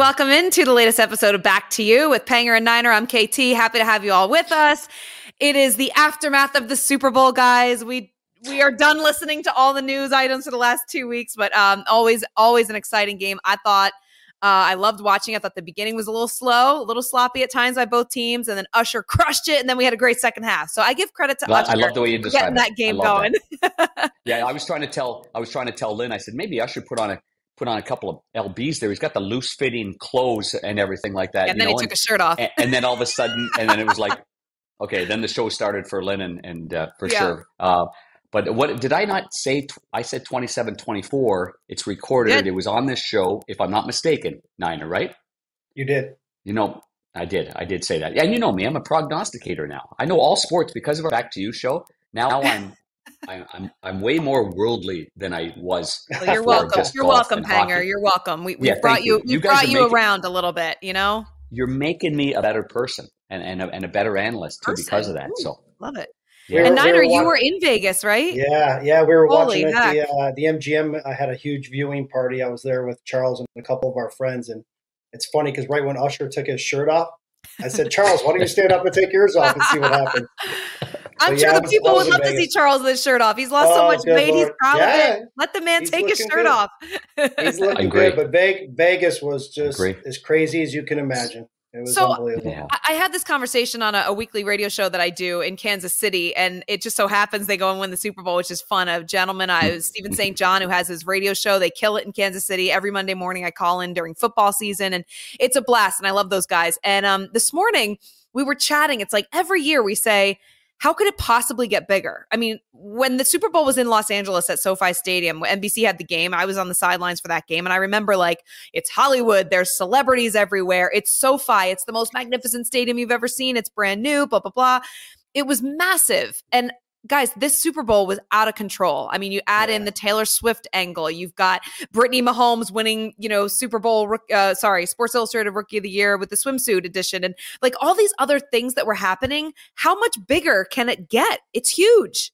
welcome into the latest episode of Back to You with Panger and Niner. I'm KT. Happy to have you all with us. It is the aftermath of the Super Bowl, guys. We we are done listening to all the news items for the last two weeks, but um, always always an exciting game. I thought uh, I loved watching. I thought the beginning was a little slow, a little sloppy at times by both teams, and then Usher crushed it, and then we had a great second half. So I give credit to Usher. I love the way you described getting that game going. Yeah, I was trying to tell. I was trying to tell Lynn. I said maybe Usher put on a put on a couple of lbs there. He's got the loose fitting clothes and everything like that. And then know? he took and, a shirt off, and, and, then all of a sudden, and then it was like, okay, then the show started for Lynn and, and uh, for yeah. sure. Uh, but what did I not say? I said 27 24. It's recorded. Good. It was on this show, if I'm not mistaken, Niner, right? You did. You know, I did. I did say that. And you know me, I'm a prognosticator now. I know all sports because of our Back to You show. Now I'm. I, I'm I'm way more worldly than I was. Well, you're welcome. You're welcome, Panger. You're welcome. We we yeah, brought you. You, you brought you making, around a little bit. You know. You're making me a better person and and a, and a better analyst too person. because of that. Ooh, so love it. Yeah. And Niner, we you were in Vegas, right? Yeah, yeah, we were Holy watching at the uh, the MGM. I had a huge viewing party. I was there with Charles and a couple of our friends, and it's funny because right when Usher took his shirt off, I said, "Charles, why don't you stand up and take yours off and see what happens?" I'm so, sure yeah, the people would love to see Charles with his shirt off. He's lost oh, so much weight. Lord. He's proud yeah. of it. Let the man he's take his shirt good. off. he's looking good, but Vegas was just as crazy as you can imagine. It was so unbelievable. I had this conversation on a, a, weekly radio show that I do in Kansas City, and it just so happens they go and win the Super Bowl, which is fun. A gentleman, I was Stephen St. John, who has his radio show. They kill it in Kansas City every Monday morning. I call in during football season, and it's a blast. And I love those guys. And um, this morning we were chatting. It's like every year we say how could it possibly get bigger? I mean, when the Super Bowl was in Los Angeles at SoFi Stadium, NBC had the game. I was on the sidelines for that game. And I remember, like, it's Hollywood. There's celebrities everywhere. It's SoFi. It's the most magnificent stadium you've ever seen. It's brand new, blah, blah, blah. It was massive. And guys, this Super Bowl was out of control. I mean, you add yeah. in the Taylor Swift angle. You've got Brittany Mahomes winning, you know, Super Bowl, uh, sorry, Sports Illustrated Rookie of the Year with the swimsuit edition, and like all these other things that were happening. How much bigger can it get? It's huge.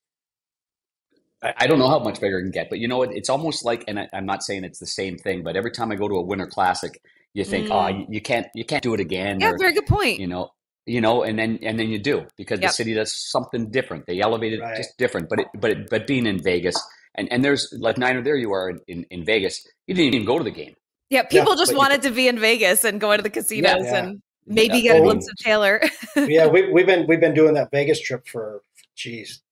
I don't know how much bigger it can get, but you know, it's almost like, and I, am not saying it's the same thing, but every time I go to a Winter Classic, you think, oh, mm. oh, you can't, you can't do it again. Yeah, or, very good point. You know, you know, and then and then you do because yep. the city does something different. They elevate it right. just different. But it, but it, but being in Vegas and and there's like Niner, there you are in, in Vegas. You didn't even go to the game. Yeah, people yeah, just wanted you, to be in Vegas and go into the casinos yeah, and maybe get well, a glimpse of Taylor. yeah, we, we've been we've been doing that Vegas trip for geez,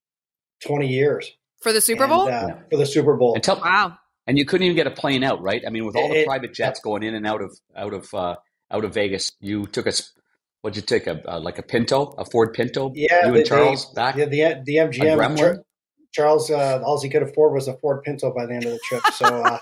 twenty years for the Super Bowl. And, uh, for the Super Bowl. Tell, wow. And you couldn't even get a plane out, right? I mean, with all the it, private jets going in and out of out of uh, out of Vegas, you took us What'd you take a uh, like a Pinto, a Ford Pinto? Yeah, you and Charles they, back. Yeah, the the MGM. Char- Charles, uh, all he could afford was a Ford Pinto by the end of the trip. So. Uh,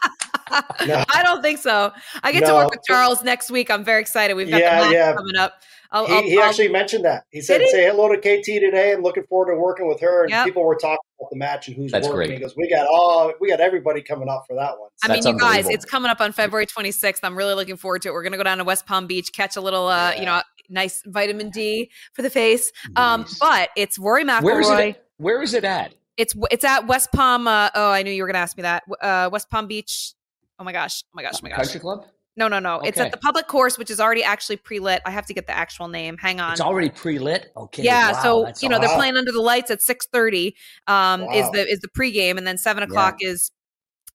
no. I don't think so. I get no. to work with Charles next week. I'm very excited. We've got yeah, the yeah. coming up. I'll, he, I'll, he actually I'll, mentioned that. He said, he? "Say hello to KT today. and looking forward to working with her." And yep. people were talking about the match and who's That's working. Great. He goes, "We got all, we got everybody coming up for that one." I mean, you guys, it's coming up on February 26th. I'm really looking forward to it. We're going to go down to West Palm Beach, catch a little, uh, yeah. you know, nice vitamin D for the face. Um, but it's Rory McIlroy. Where is it? Where is it at? It's it's at West Palm. Uh, oh, I knew you were going to ask me that. Uh, West Palm Beach. Oh my gosh! Oh my gosh! Oh my gosh! Country Club. No, no, no. Okay. It's at the public course, which is already actually pre lit. I have to get the actual name. Hang on. It's already pre lit. Okay. Yeah. Wow, so you know they're playing under the lights at six thirty. Um, wow. is the is the pregame, and then seven o'clock yeah. is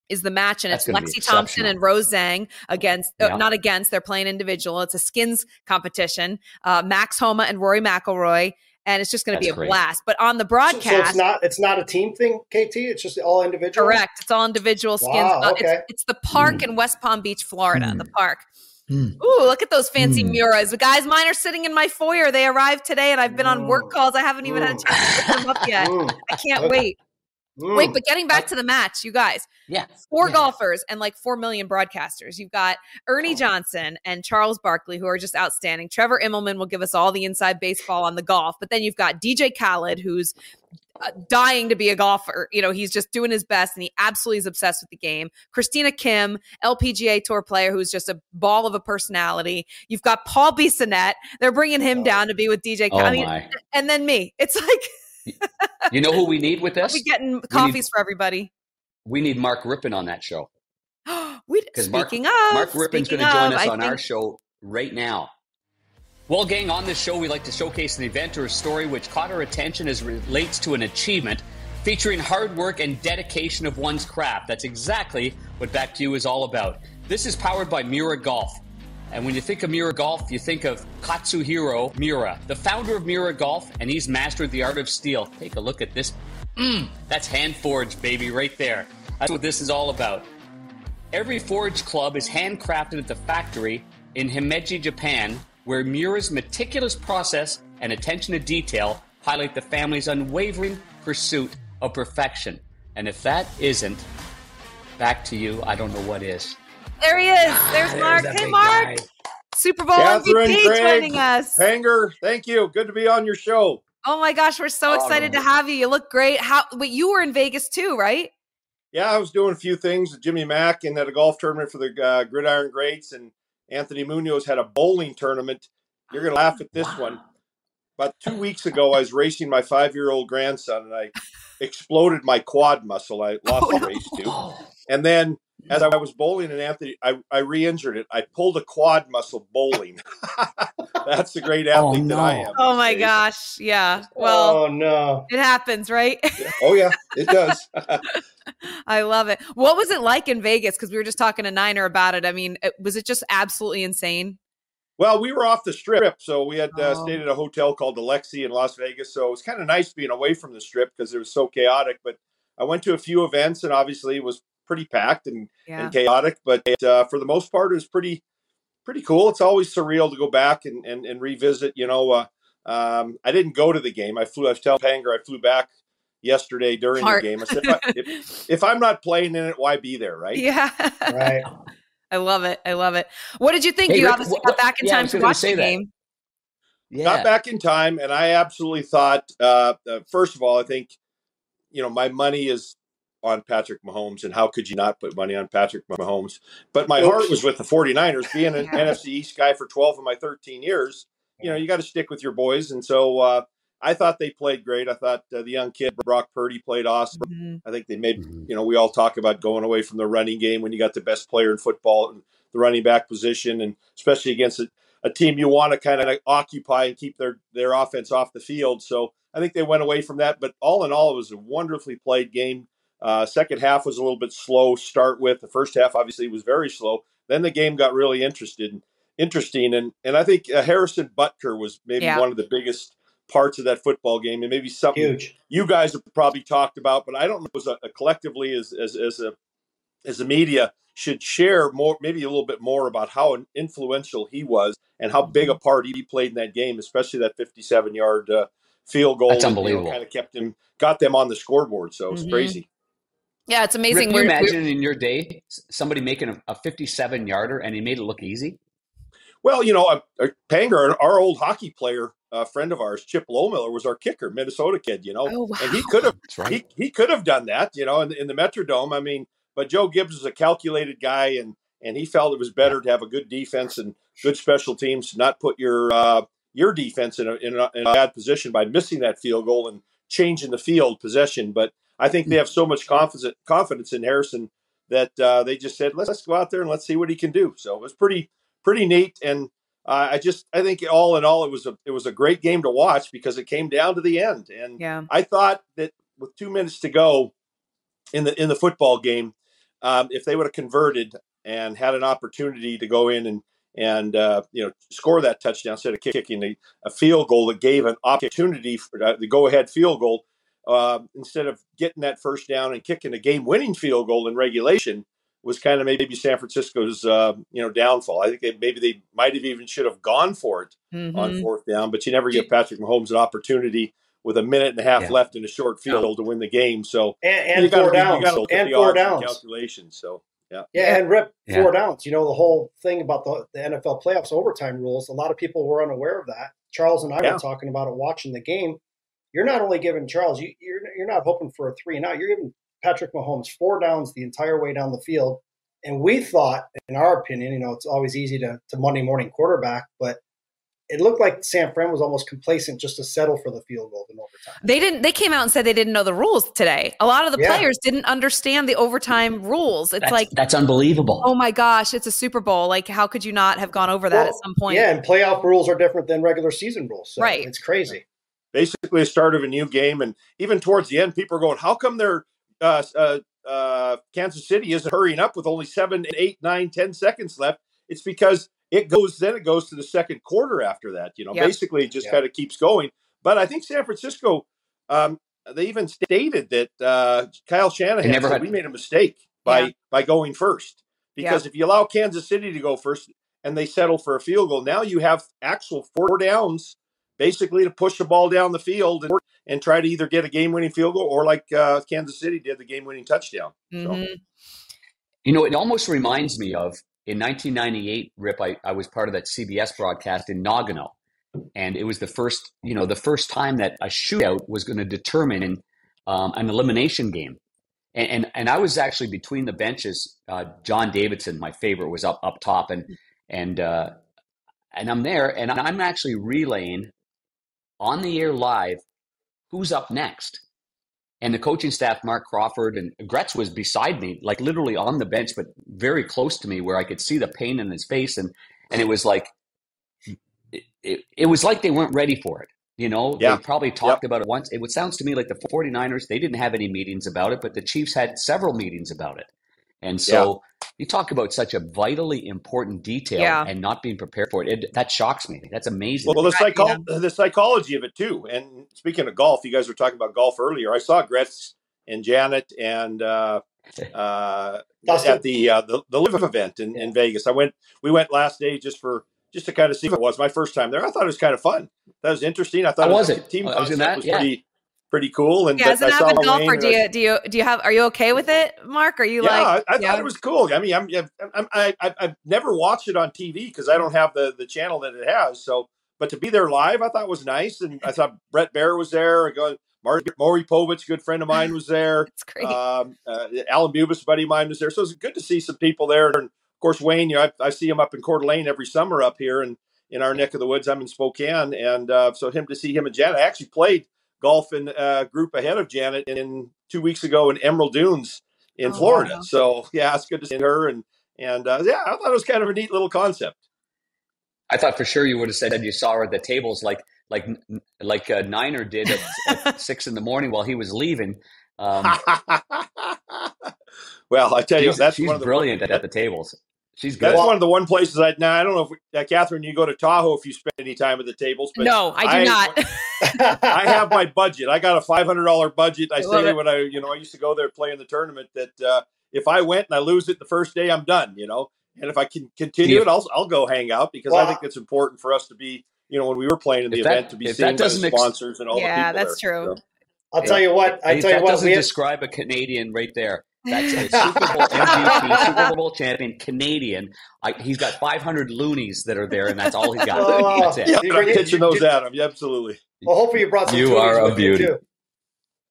is the match, and That's it's Lexi Thompson and Rose Zhang against uh, yeah. uh, not against. They're playing individual. It's a skins competition. Uh, Max Homa and Rory McIlroy and it's just going to be a great. blast. But on the broadcast, so, so, it's not it's not a team thing, KT. It's just all individual. Correct. It's all individual skins. Wow, uh, okay. It's, it's the park mm. in West Palm Beach, Florida. Mm. The park. Mm. Ooh, look at those fancy mm. Miuras. The guys, mine are sitting in my foyer. They arrived today, and I've been on work calls. I haven't even had a chance to put them up yet. I can't wait. Mm. Wait, but getting back to the match, you guys. Yeah. Four yeah. golfers and like 4 million broadcasters. You've got Ernie oh. Johnson and Charles Barkley, who are just outstanding. Trevor Immelman will give us all the inside baseball on the golf. But then you've got DJ Khaled, who's uh, dying to be a golfer. You know, he's just doing his best and he absolutely is obsessed with the game. Christina Kim, LPGA tour player who's just a ball of a personality. You've got Paul Bissonnette. They're bringing him oh. down to be with DJ Khaled. Oh I mean, and then me. It's like you know who we need with this? we getting coffees we need, for everybody. We need Mark Rypien on that show. We speaking Mark, of Mark Rypien's going to join us I on think... our show right now. Well, gang, on this show, we like to showcase an event or a story which caught our attention as relates to an achievement featuring hard work and dedication of one's craft. That's exactly what Back to You is all about. This is powered by Miura Golf. And when you think of Miura Golf, you think of Katsuhiro Miura, the founder of Miura Golf, and he's mastered the art of steel. Take a look at this. Mmm, that's hand forged, baby, right there. That's what this is all about. Every forged club is handcrafted at the factory in Himeji, Japan, where Miura's meticulous process and attention to detail highlight the family's unwavering pursuit of perfection. And if that isn't back to you, I don't know what is. There he is. Ah, there's, there's Mark. Hey, Mark. Guy. Super Bowl Kathryn MVP Craig, joining us. Panger, thank you. Good to be on your show. Oh my gosh, we're so excited to have you. You look great. How? Wait, you were in Vegas too, right? Yeah, I was doing a few things with Jimmy Mack and at a golf tournament for the uh, Gridiron Greats, and Anthony Munoz had a bowling tournament. You're gonna laugh at this wow. one. About two weeks ago, I was racing my five-year-old grandson, and I exploded my quad muscle. I lost oh, the race too, and then as I was bowling and Anthony, I, I re-injured it. I pulled a quad muscle bowling. That's the great athlete oh, no. that I am. Oh my days. gosh. Yeah. Well, oh no. It happens, right? oh yeah, it does. I love it. What was it like in Vegas? Because we were just talking to Niner about it. I mean, was it just absolutely insane? Well, we were off the strip, so we had uh, oh. stayed at a hotel called the Lexi in Las Vegas. So it was kind of nice being away from the strip because it was so chaotic. But I went to a few events, and obviously it was pretty packed and, yeah. and chaotic, but uh, for the most part, it was pretty pretty cool. It's always surreal to go back and, and, and revisit. You know, uh, um, I didn't go to the game. I flew. I was telling Panger I flew back yesterday during Heart. the game. I said, if, if, I'm not playing in it, why be there, right? Yeah, right. I love it. I love it. What did you think? Hey, you Rick, obviously got back in yeah, time to watch the that. game. Yeah. Got back in time, and I absolutely thought. Uh, uh, first of all, I think you know my money is on Patrick Mahomes, and how could you not put money on Patrick Mahomes? But my heart was with the 49ers. Being an yeah. NFC East guy for 12 of my 13 years, you know, you got to stick with your boys. And so uh, I thought they played great. I thought uh, the young kid, Brock Purdy, played awesome. Mm-hmm. I think they made, mm-hmm. you know, we all talk about going away from the running game when you got the best player in football and the running back position, and especially against a, a team you want to kind of occupy and keep their, their offense off the field. So I think they went away from that. But all in all, it was a wonderfully played game. Uh, second half was a little bit slow start with. The first half obviously was very slow. Then the game got really interested, interesting, and and I think uh, Harrison Butker was maybe yeah. one of the biggest parts of that football game, and maybe something Huge. you guys have probably talked about, but I don't know as a, a collectively as as as a as a media should share more, maybe a little bit more about how influential he was and how big a mm-hmm. part he played in that game, especially that 57 yard uh, field goal. That's unbelievable. You know, kind of kept him, got them on the scoreboard. So it's mm-hmm. crazy. Yeah, it's amazing. Rick, can you imagine in your day somebody making a, a 57 yarder and he made it look easy? Well, you know, uh, uh, Panger, our old hockey player, a friend of ours, Chip Lohmiller, was our kicker, Minnesota kid. You know, oh, wow. and he could have right. he, he could have done that. You know, in, in the Metrodome. I mean, but Joe Gibbs was a calculated guy, and and he felt it was better to have a good defense and good special teams, not put your uh, your defense in a, in a, in a bad position by missing that field goal and changing the field possession. But I think they have so much confidence confidence in Harrison that uh, they just said, let's, let's go out there and let's see what he can do. So it was pretty pretty neat, and uh, I just I think all in all it was a it was a great game to watch because it came down to the end, and yeah. I thought that with two minutes to go in the in the football game, um, if they would have converted and had an opportunity to go in and and uh, you know score that touchdown instead of kicking a, a field goal that gave an opportunity for uh, the go ahead field goal uh, instead of getting that first down and kicking a game-winning field goal in regulation was kind of maybe San Francisco's uh, you know downfall. I think they, maybe they might have even should have gone for it mm-hmm. on fourth down, but you never give Patrick Mahomes an opportunity with a minute and a half yeah. left in a short field to win the game. So and, and four downs and four downs calculation. So yeah, yeah, and rip yeah. four downs. You know the whole thing about the, the NFL playoffs overtime rules. A lot of people were unaware of that. Charles and I yeah. were talking about it watching the game you're not only giving Charles, you, you're you're not hoping for a three and out. You're giving Patrick Mahomes four downs the entire way down the field. And we thought, in our opinion, you know, it's always easy to, to Monday morning quarterback, but it looked like San Fran was almost complacent just to settle for the field goal in overtime. They didn't. They came out and said they didn't know the rules today. A lot of the yeah. players didn't understand the overtime rules. It's that's, like that's unbelievable. Oh my gosh, it's a Super Bowl. Like, how could you not have gone over that well, at some point? Yeah, and playoff rules are different than regular season rules. So right, it's crazy. Basically, a start of a new game, and even towards the end, people are going, "How come they're uh, uh, uh, Kansas City isn't hurrying up with only seven, eight, nine, ten seconds left?" It's because it goes then it goes to the second quarter after that. You know, yep. basically it just yep. kind of keeps going. But I think San Francisco, um, they even stated that uh, Kyle Shanahan never said, had- we made a mistake by yeah. by going first because if you allow Kansas City to go first and they settle for a field goal, now you have actual four downs basically to push the ball down the field and, and try to either get a game winning field goal or like uh, Kansas City did the game winning touchdown. Mm-hmm. So. You know, it almost reminds me of in 1998, Rip, I, I was part of that CBS broadcast in Nagano. And it was the first, you know, the first time that a shootout was going to determine um, an elimination game. And, and, and I was actually between the benches. Uh, John Davidson, my favorite, was up up top, and and uh, and I'm there, and I'm actually relaying on the air live who's up next. And the coaching staff, Marc Crawford and Gretz was beside me, like literally on the bench, but very close to me where I could see the pain in his face. And, and it was like, it, it, it was like they weren't ready for it. You know, yeah. they probably talked yep. about it once. It sounds to me like the 49ers, they didn't have any meetings about it, but the Chiefs had several meetings about it. And so. You talk about such a vitally important detail yeah. and not being prepared for it. it. That shocks me. That's amazing. Well, the, psycho- yeah. the psychology of it too. And speaking of golf, you guys were talking about golf earlier. I saw Gretz and Janet and uh, uh, at the, uh, the the LIV event in, in Vegas. I went. We went last day just for just to kind of see what it was. My first time there. I thought it was kind of fun. That was interesting. I thought it was, it? team was, in that? was pretty pretty cool. And yeah, as an avid golfer, do you do you do you have? Are you okay with it, Mark? Are you yeah, like? I, I yeah. thought it was cool. I mean, I'm, I'm, I, I have never watched it on TV because I don't have the the channel that it has. So, but to be there live, I thought was nice, and I thought Bret Baier was there. Maury Povich, good friend of mine, was there. That's great. Um, uh, Alan Bubis, buddy of mine, was there. So it's good to see some people there. And of course, Wayne, you know, I, I see him up in Coeur d'Alene every summer up here, and in our neck of the woods. I'm in Spokane, and uh, so him to see him and Janet. I actually played golf in uh, group ahead of Janet in two weeks ago in Emerald Dunes in oh, Florida. Wow. So yeah, it's good to see her and and uh, yeah, I thought it was kind of a neat little concept. I thought for sure you would have said that you saw her at the tables like like like uh, Niner did at, at six in the morning while he was leaving. Um, well, I tell you, that's she's one of the brilliant at, at the tables. She's good. That's one of the one places I now I don't know if we, uh, Kathryn you go to Tahoe if you spend any time at the tables. But no, I do I, not. I have my budget. I got a five hundred dollar budget. I, I say when I you know I used to go there playing the tournament that uh, if I went and I lose it the first day, I'm done. You know, and if I can continue yeah. it, I'll I'll go hang out because well, I think it's important for us to be you know when we were playing in the event to be seen by the sponsors ex- and all yeah, the people. that's there, true. So. I'll tell you what. I tell you what. Doesn't describe a Canadian right there. That's a Super Bowl MVP, Super Bowl champion, Canadian. I, he's got 500 loonies that are there, and that's all he's got. Oh, that's it. Yeah, I'm pitching those at him. Yeah, absolutely. Well, hopefully you brought some. You are a beauty. Too.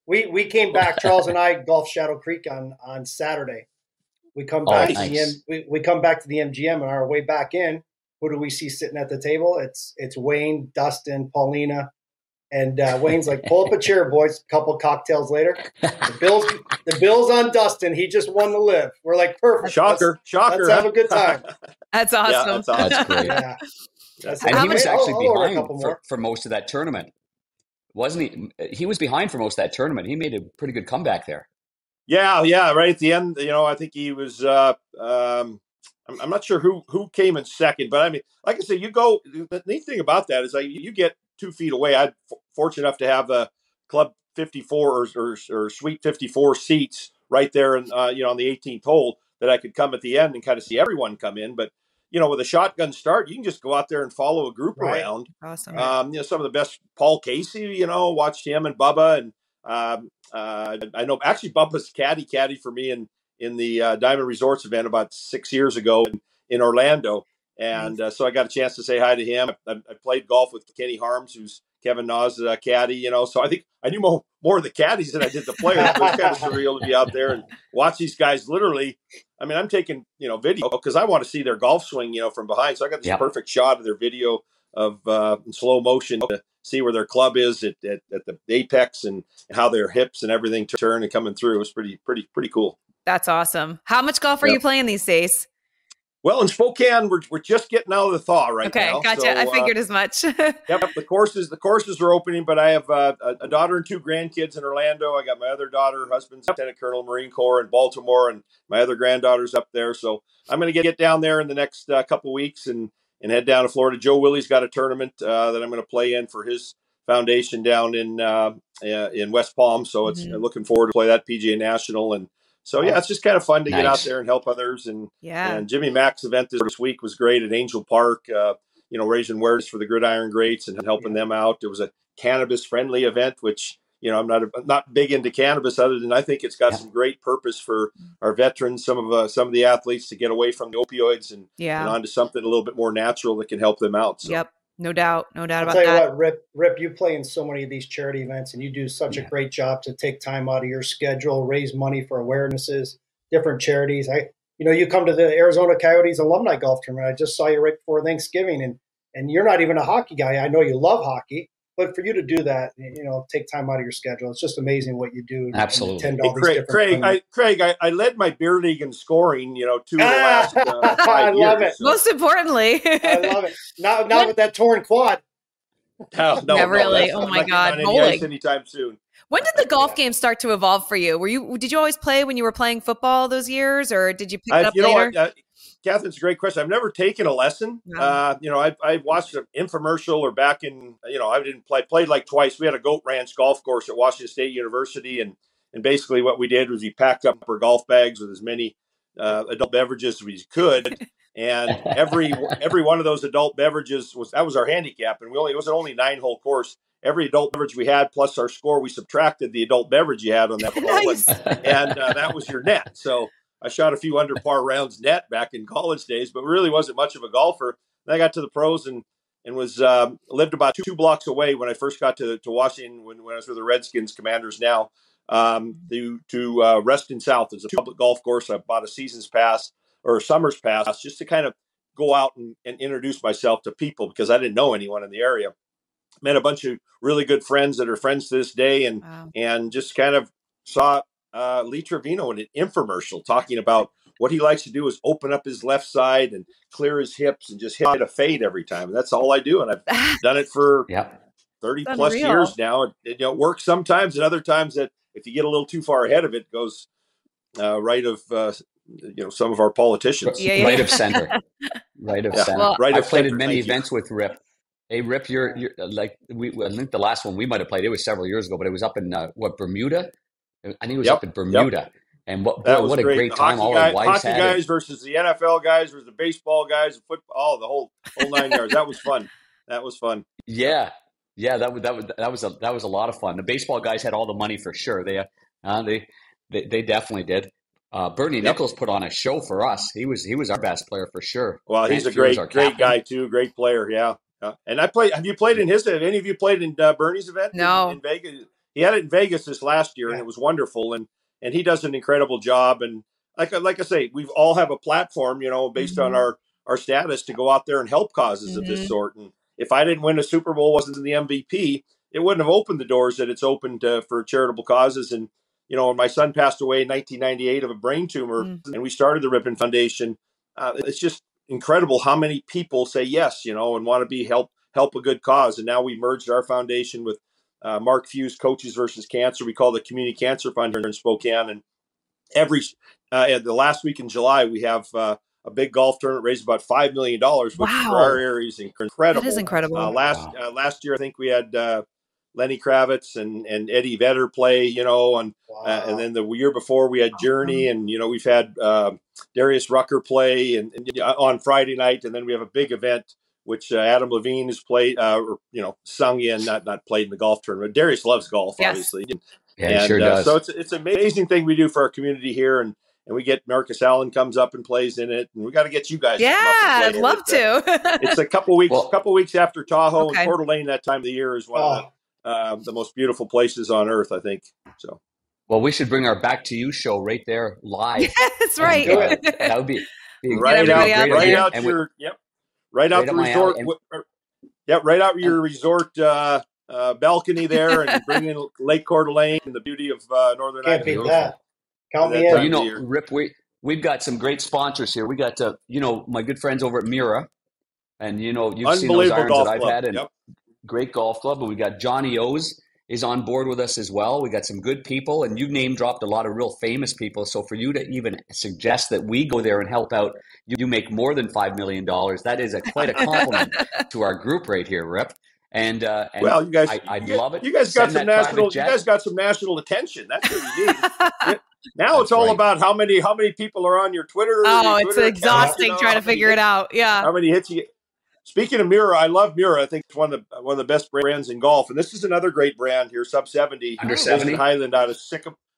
We we came back, Charles and I, golf Shadow Creek on on Saturday. We come oh, back oh, nice. to the M, we, we come back to the MGM and our way back in. Who do we see sitting at the table? It's it's Wayne, Dustin, Paulina, and uh, Wayne's like, pull up a chair, boys. A couple cocktails later, the Bills, the Bills on Dustin. He just won the LIV. We're like, perfect. Shocker, let's, shocker. Let's have a good time. that's awesome. Yeah, that's, awesome. that's great. Yeah. That's and he was actually I'll, I'll behind for, for, most of that tournament, wasn't he? He was behind for most of that tournament. He made a pretty good comeback there. Yeah, yeah. Right at the end, you know, I think he was. Uh, um, I'm, I'm not sure who who came in second, but I mean, like I said, you go. The neat thing about that is like you get two feet away. I'm fortunate enough to have a club 54 or, or, or suite 54 seats right there, and uh, you know on the 18th hole that I could come at the end and kind of see everyone come in. But you know, with a shotgun start, you can just go out there and follow a group right. around. Awesome. Um, you know, some of the best. Paul Casey, you know, watched him and Bubba, and um, uh, I know actually Bubba's caddy caddy for me in in the uh, Diamond Resorts event about six years ago in, in Orlando. And uh, so I got a chance to say hi to him. I, I played golf with Kenny Harms, who's Kevin Na's uh, caddy, you know. So I think I knew more, more of the caddies than I did the players. it was kind of surreal to be out there and watch these guys literally. I mean, I'm taking, you know, video because I want to see their golf swing, you know, from behind. So I got this yep. perfect shot of their video of uh, slow motion to see where their club is at, at, at the apex and how their hips and everything turn and coming through. It was pretty pretty pretty cool. That's awesome. How much golf are yep. you playing these days? Well, in Spokane, we're, we're just getting out of the thaw right okay, now. Okay, gotcha. So, I uh, figured uh, as much. yep, the courses the courses are opening, but I have uh, a, a, daughter and two grandkids in Orlando. I got my other daughter, husband's Lieutenant Colonel Marine Corps in Baltimore, and my other granddaughter's up there. So I'm going to get down there in the next uh, couple weeks and and head down to Florida. Joe Willie's got a tournament uh, that I'm going to play in for his foundation down in uh, in West Palm. So it's mm-hmm. looking forward to play that PGA National and so yeah, it's just kind of fun to nice. get out there and help others. And yeah, and Jimmy Mack's event this week was great at Angel Park. Uh, you know, raising awareness for the Gridiron Greats and helping yeah. them out. It was a cannabis friendly event, which you know I'm not a, not big into cannabis, other than I think it's got yeah. some great purpose for our veterans, some of uh, some of the athletes to get away from the opioids and, yeah. and onto something a little bit more natural that can help them out. So. Yep. No doubt, no doubt I'll about tell you that. what, Rip, Rip, you play in so many of these charity events, and you do such yeah. a great job to take time out of your schedule, raise money for awarenesses different charities. I, you know, you come to the Arizona Coyotes alumni golf tournament. I just saw you right before Thanksgiving, and and you're not even a hockey guy. I know you love hockey, but for you to do that, you know, take time out of your schedule, it's just amazing what you do. Absolutely, hey, Craig. Craig, I, Craig I, I, led my beer league in scoring. You know, two of the last. Uh, I love years, it. So. Most importantly, I love it. Not not with that torn quad. No, no, yeah, no, really. Oh my God, bowling anytime soon. When did the golf game start to evolve for you? Were you did you always play when you were playing football those years, or did you pick it up you later? Know what, uh, Kathryn's a great question. I've never taken a lesson. No. Uh, you know, I I watched an infomercial or back in you know I didn't play played like twice. We had a Goat Ranch golf course at Washington State University, and and basically what we did was we packed up our golf bags with as many uh, adult beverages as we could. and every every one of those adult beverages was that was our handicap, and we only it was an only nine hole course, every adult beverage we had plus our score, we subtracted the adult beverage you had on that nice. and, and uh, that was your net. So I shot a few under par rounds net back in college days, but really wasn't much of a golfer. Then I got to the pros and and was um, lived about two, two, blocks away when I first got to, to Washington when, when I was with the Redskins Commanders now um, to to uh, Reston South. It's a public golf course. I bought a season's pass or a summer's pass just to kind of go out and, and introduce myself to people because I didn't know anyone in the area met a bunch of really good friends that are friends to this day, and wow. and just kind of saw uh, Lee Trevino in an infomercial talking about what he likes to do is open up his left side and clear his hips and just hit a fade every time. And that's all I do, and I've done it for yep. thirty plus years now. It, it, you know, works sometimes, and other times that if you get a little too far ahead of it, goes uh, right of uh, you know some of our politicians. Yeah, yeah. Right of center. Right of yeah. center. Well, right. I played in many events you. with Rip Hey Rip, you're, you're like we. I think the last one we might have played it was several years ago, but it was up in uh, what Bermuda. I think it was yep. up in Bermuda, yep. and what boy, what great. a great time! All guy, our wives hockey guys it. versus the NFL guys versus the baseball guys, the football, the whole whole nine yards. That was fun. That was fun. Yeah, yeah, that was that was that was a that was a lot of fun. The baseball guys had all the money for sure. They uh, they, they they definitely did. Uh, Bernie yep. Nicholls put on a show for us. He was he was our best player for sure. Well, he's a great great guy too. Great player. Yeah. Uh, and I played. Have you played in his? Have any of you played in uh, Bernie's event? No. In, in, Vegas, he had it in Vegas this last year, and it was wonderful. And and he does an incredible job. And like like I say, we all have a platform, you know, based mm-hmm. on our our status to go out there and help causes mm-hmm. of this mm-hmm. sort. And if I didn't win a Super Bowl, wasn't in the MVP, it wouldn't have opened the doors that it's opened uh, for charitable causes. And you know, when my son passed away in 1998 of a brain tumor, mm-hmm. and we started the Rypien Foundation, uh, it's just incredible how many people say yes, you know, and want to be help help a good cause. And now we merged our foundation with uh, Mark Few's, Coaches versus Cancer. We call the Community Cancer Fund here in Spokane. And every uh, the last week in July, we have uh, a big golf tournament raised about five million dollars, which wow. for our area is incredible. That is incredible. Uh, last wow. Uh, last year, I think we had uh, Lenny Kravitz and, and Eddie Vedder play, you know, and wow. uh, and then the year before we had Journey, and you know we've had uh, Darius Rucker play and, and, on Friday night, and then we have a big event which uh, Adam Levine has played, uh, or you know, sung in, not not played in the golf tournament. Darius loves golf, yes. obviously, and, yeah, sure uh, so it's it's an amazing thing we do for our community here, and and we get Marcus Allen comes up and plays in it, and we got to get you guys. Yeah, I'd love it. Uh, to. it's a couple weeks, well, couple weeks after Tahoe okay. and Coeur d'Alene. That time of the year is one oh. of the uh, the most beautiful places on earth, I think. So. Well, we should bring our Back to You show right there live. That's right. Uh, that would be, be right out, right out, right out your yep, right, right out the resort. yeah, right out your resort uh, uh, balcony there, and bring in Lake Coeur d'Alene and the beauty of uh, Northern Can't Idaho. beat that. Count me in. You know, Rip, we we've got some great sponsors here. We got uh, you know my good friends over at Miura, and you know you've seen those irons that I've club. had, and yep. great golf club. And we got Johnny O's is on board with us as well. We got some good people, and you name dropped a lot of real famous people. So for you to even suggest that we go there and help out, you, you make more than five million dollars. That is a, quite a compliment to our group right here, Rip. And, uh, and well, you guys, I, I love it. You guys got Send some national. You guys got some national attention. That's what you need. now it's all right. about how many how many people are on your Twitter. Oh, your it's exhausting trying to figure it out. Yeah. How many hits you get? Speaking of Miura, I love Miura. I think it's one of the one of the best brands in golf, and this is another great brand here, sub seventy, under seventy Highland out of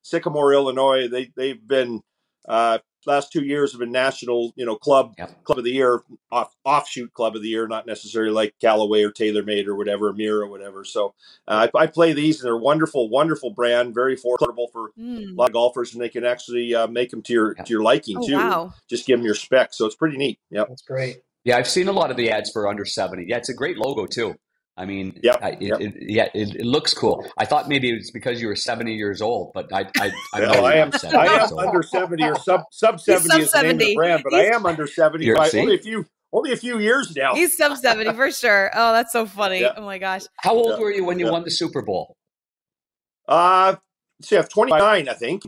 Sycamore, Illinois. They they've been uh, last two years have been national, you know, club yep. club of the year, off, offshoot club of the year, not necessarily like Callaway or TaylorMade or whatever, Miura or whatever. So uh, I, I, play these, and they're wonderful, wonderful brand, very affordable for mm. a lot of golfers, and they can actually uh, make them to your to your liking oh, too. Wow. Just give them your specs, so it's pretty neat. Yep, that's great. Yeah, I've seen a lot of the ads for under 70. Yeah, it's a great logo too. I mean, yep, I, it, yep. It, yeah, it, it, looks cool. I thought maybe it's because you were 70 years old, but I, I, I, no, I am, 70, I am so. under 70 or sub sub 70 sub is the name of the brand, but He's, I am under 70 by only a few only a few years now. He's sub 70 for sure. Oh, that's so funny. Yeah. Oh my gosh. How old yeah. were you when you yeah. won the Super Bowl? Uh, see, I have 29, I think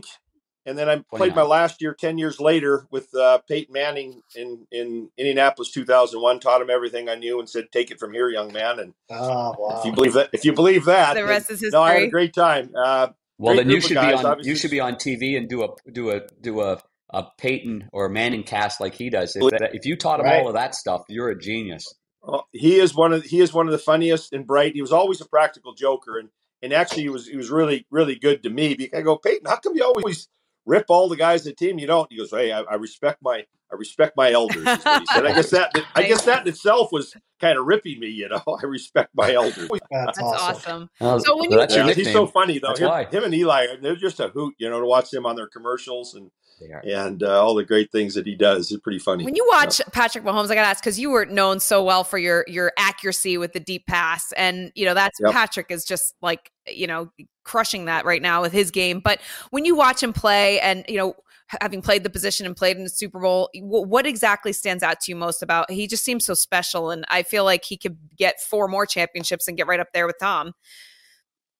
and then I played my last year ten years later with uh, Peyton Manning in in Indianapolis, two thousand one. Taught him everything I knew and said, "Take it from here, young man." And oh, wow. if you believe that, if you believe that, the rest is history. No, I had a great time. Uh, well, then you should guys, be on. You should be on TV and do a do a do a a Peyton or Manning cast like he does. If, if you taught him right. all of that stuff, you're a genius. Well, he is one of he is one of the funniest and bright. He was always a practical joker, and and actually he was he was really really good to me. Because I go, Peyton, how come you always rip all the guys in the team. You don't. He goes, hey, I, I respect my I respect my elders. I guess that I guess that in itself was kind of ripping me. You know, I respect my elders. That's, That's awesome. awesome. so when you, yeah, he's so funny though. Him, him, and Eli, they're just a hoot. You know, to watch them on their commercials and and uh, all the great things that he does is pretty funny. When you watch yeah. Patrick Mahomes, I got to ask because you were known so well for your your accuracy with the deep pass, and you know that's yep. Patrick is just like you know crushing that right now with his game. But when you watch him play, and you know having played the position and played in the Super Bowl, what exactly stands out to you most about? He just seems so special, and I feel like he could get four more championships and get right up there with Tom.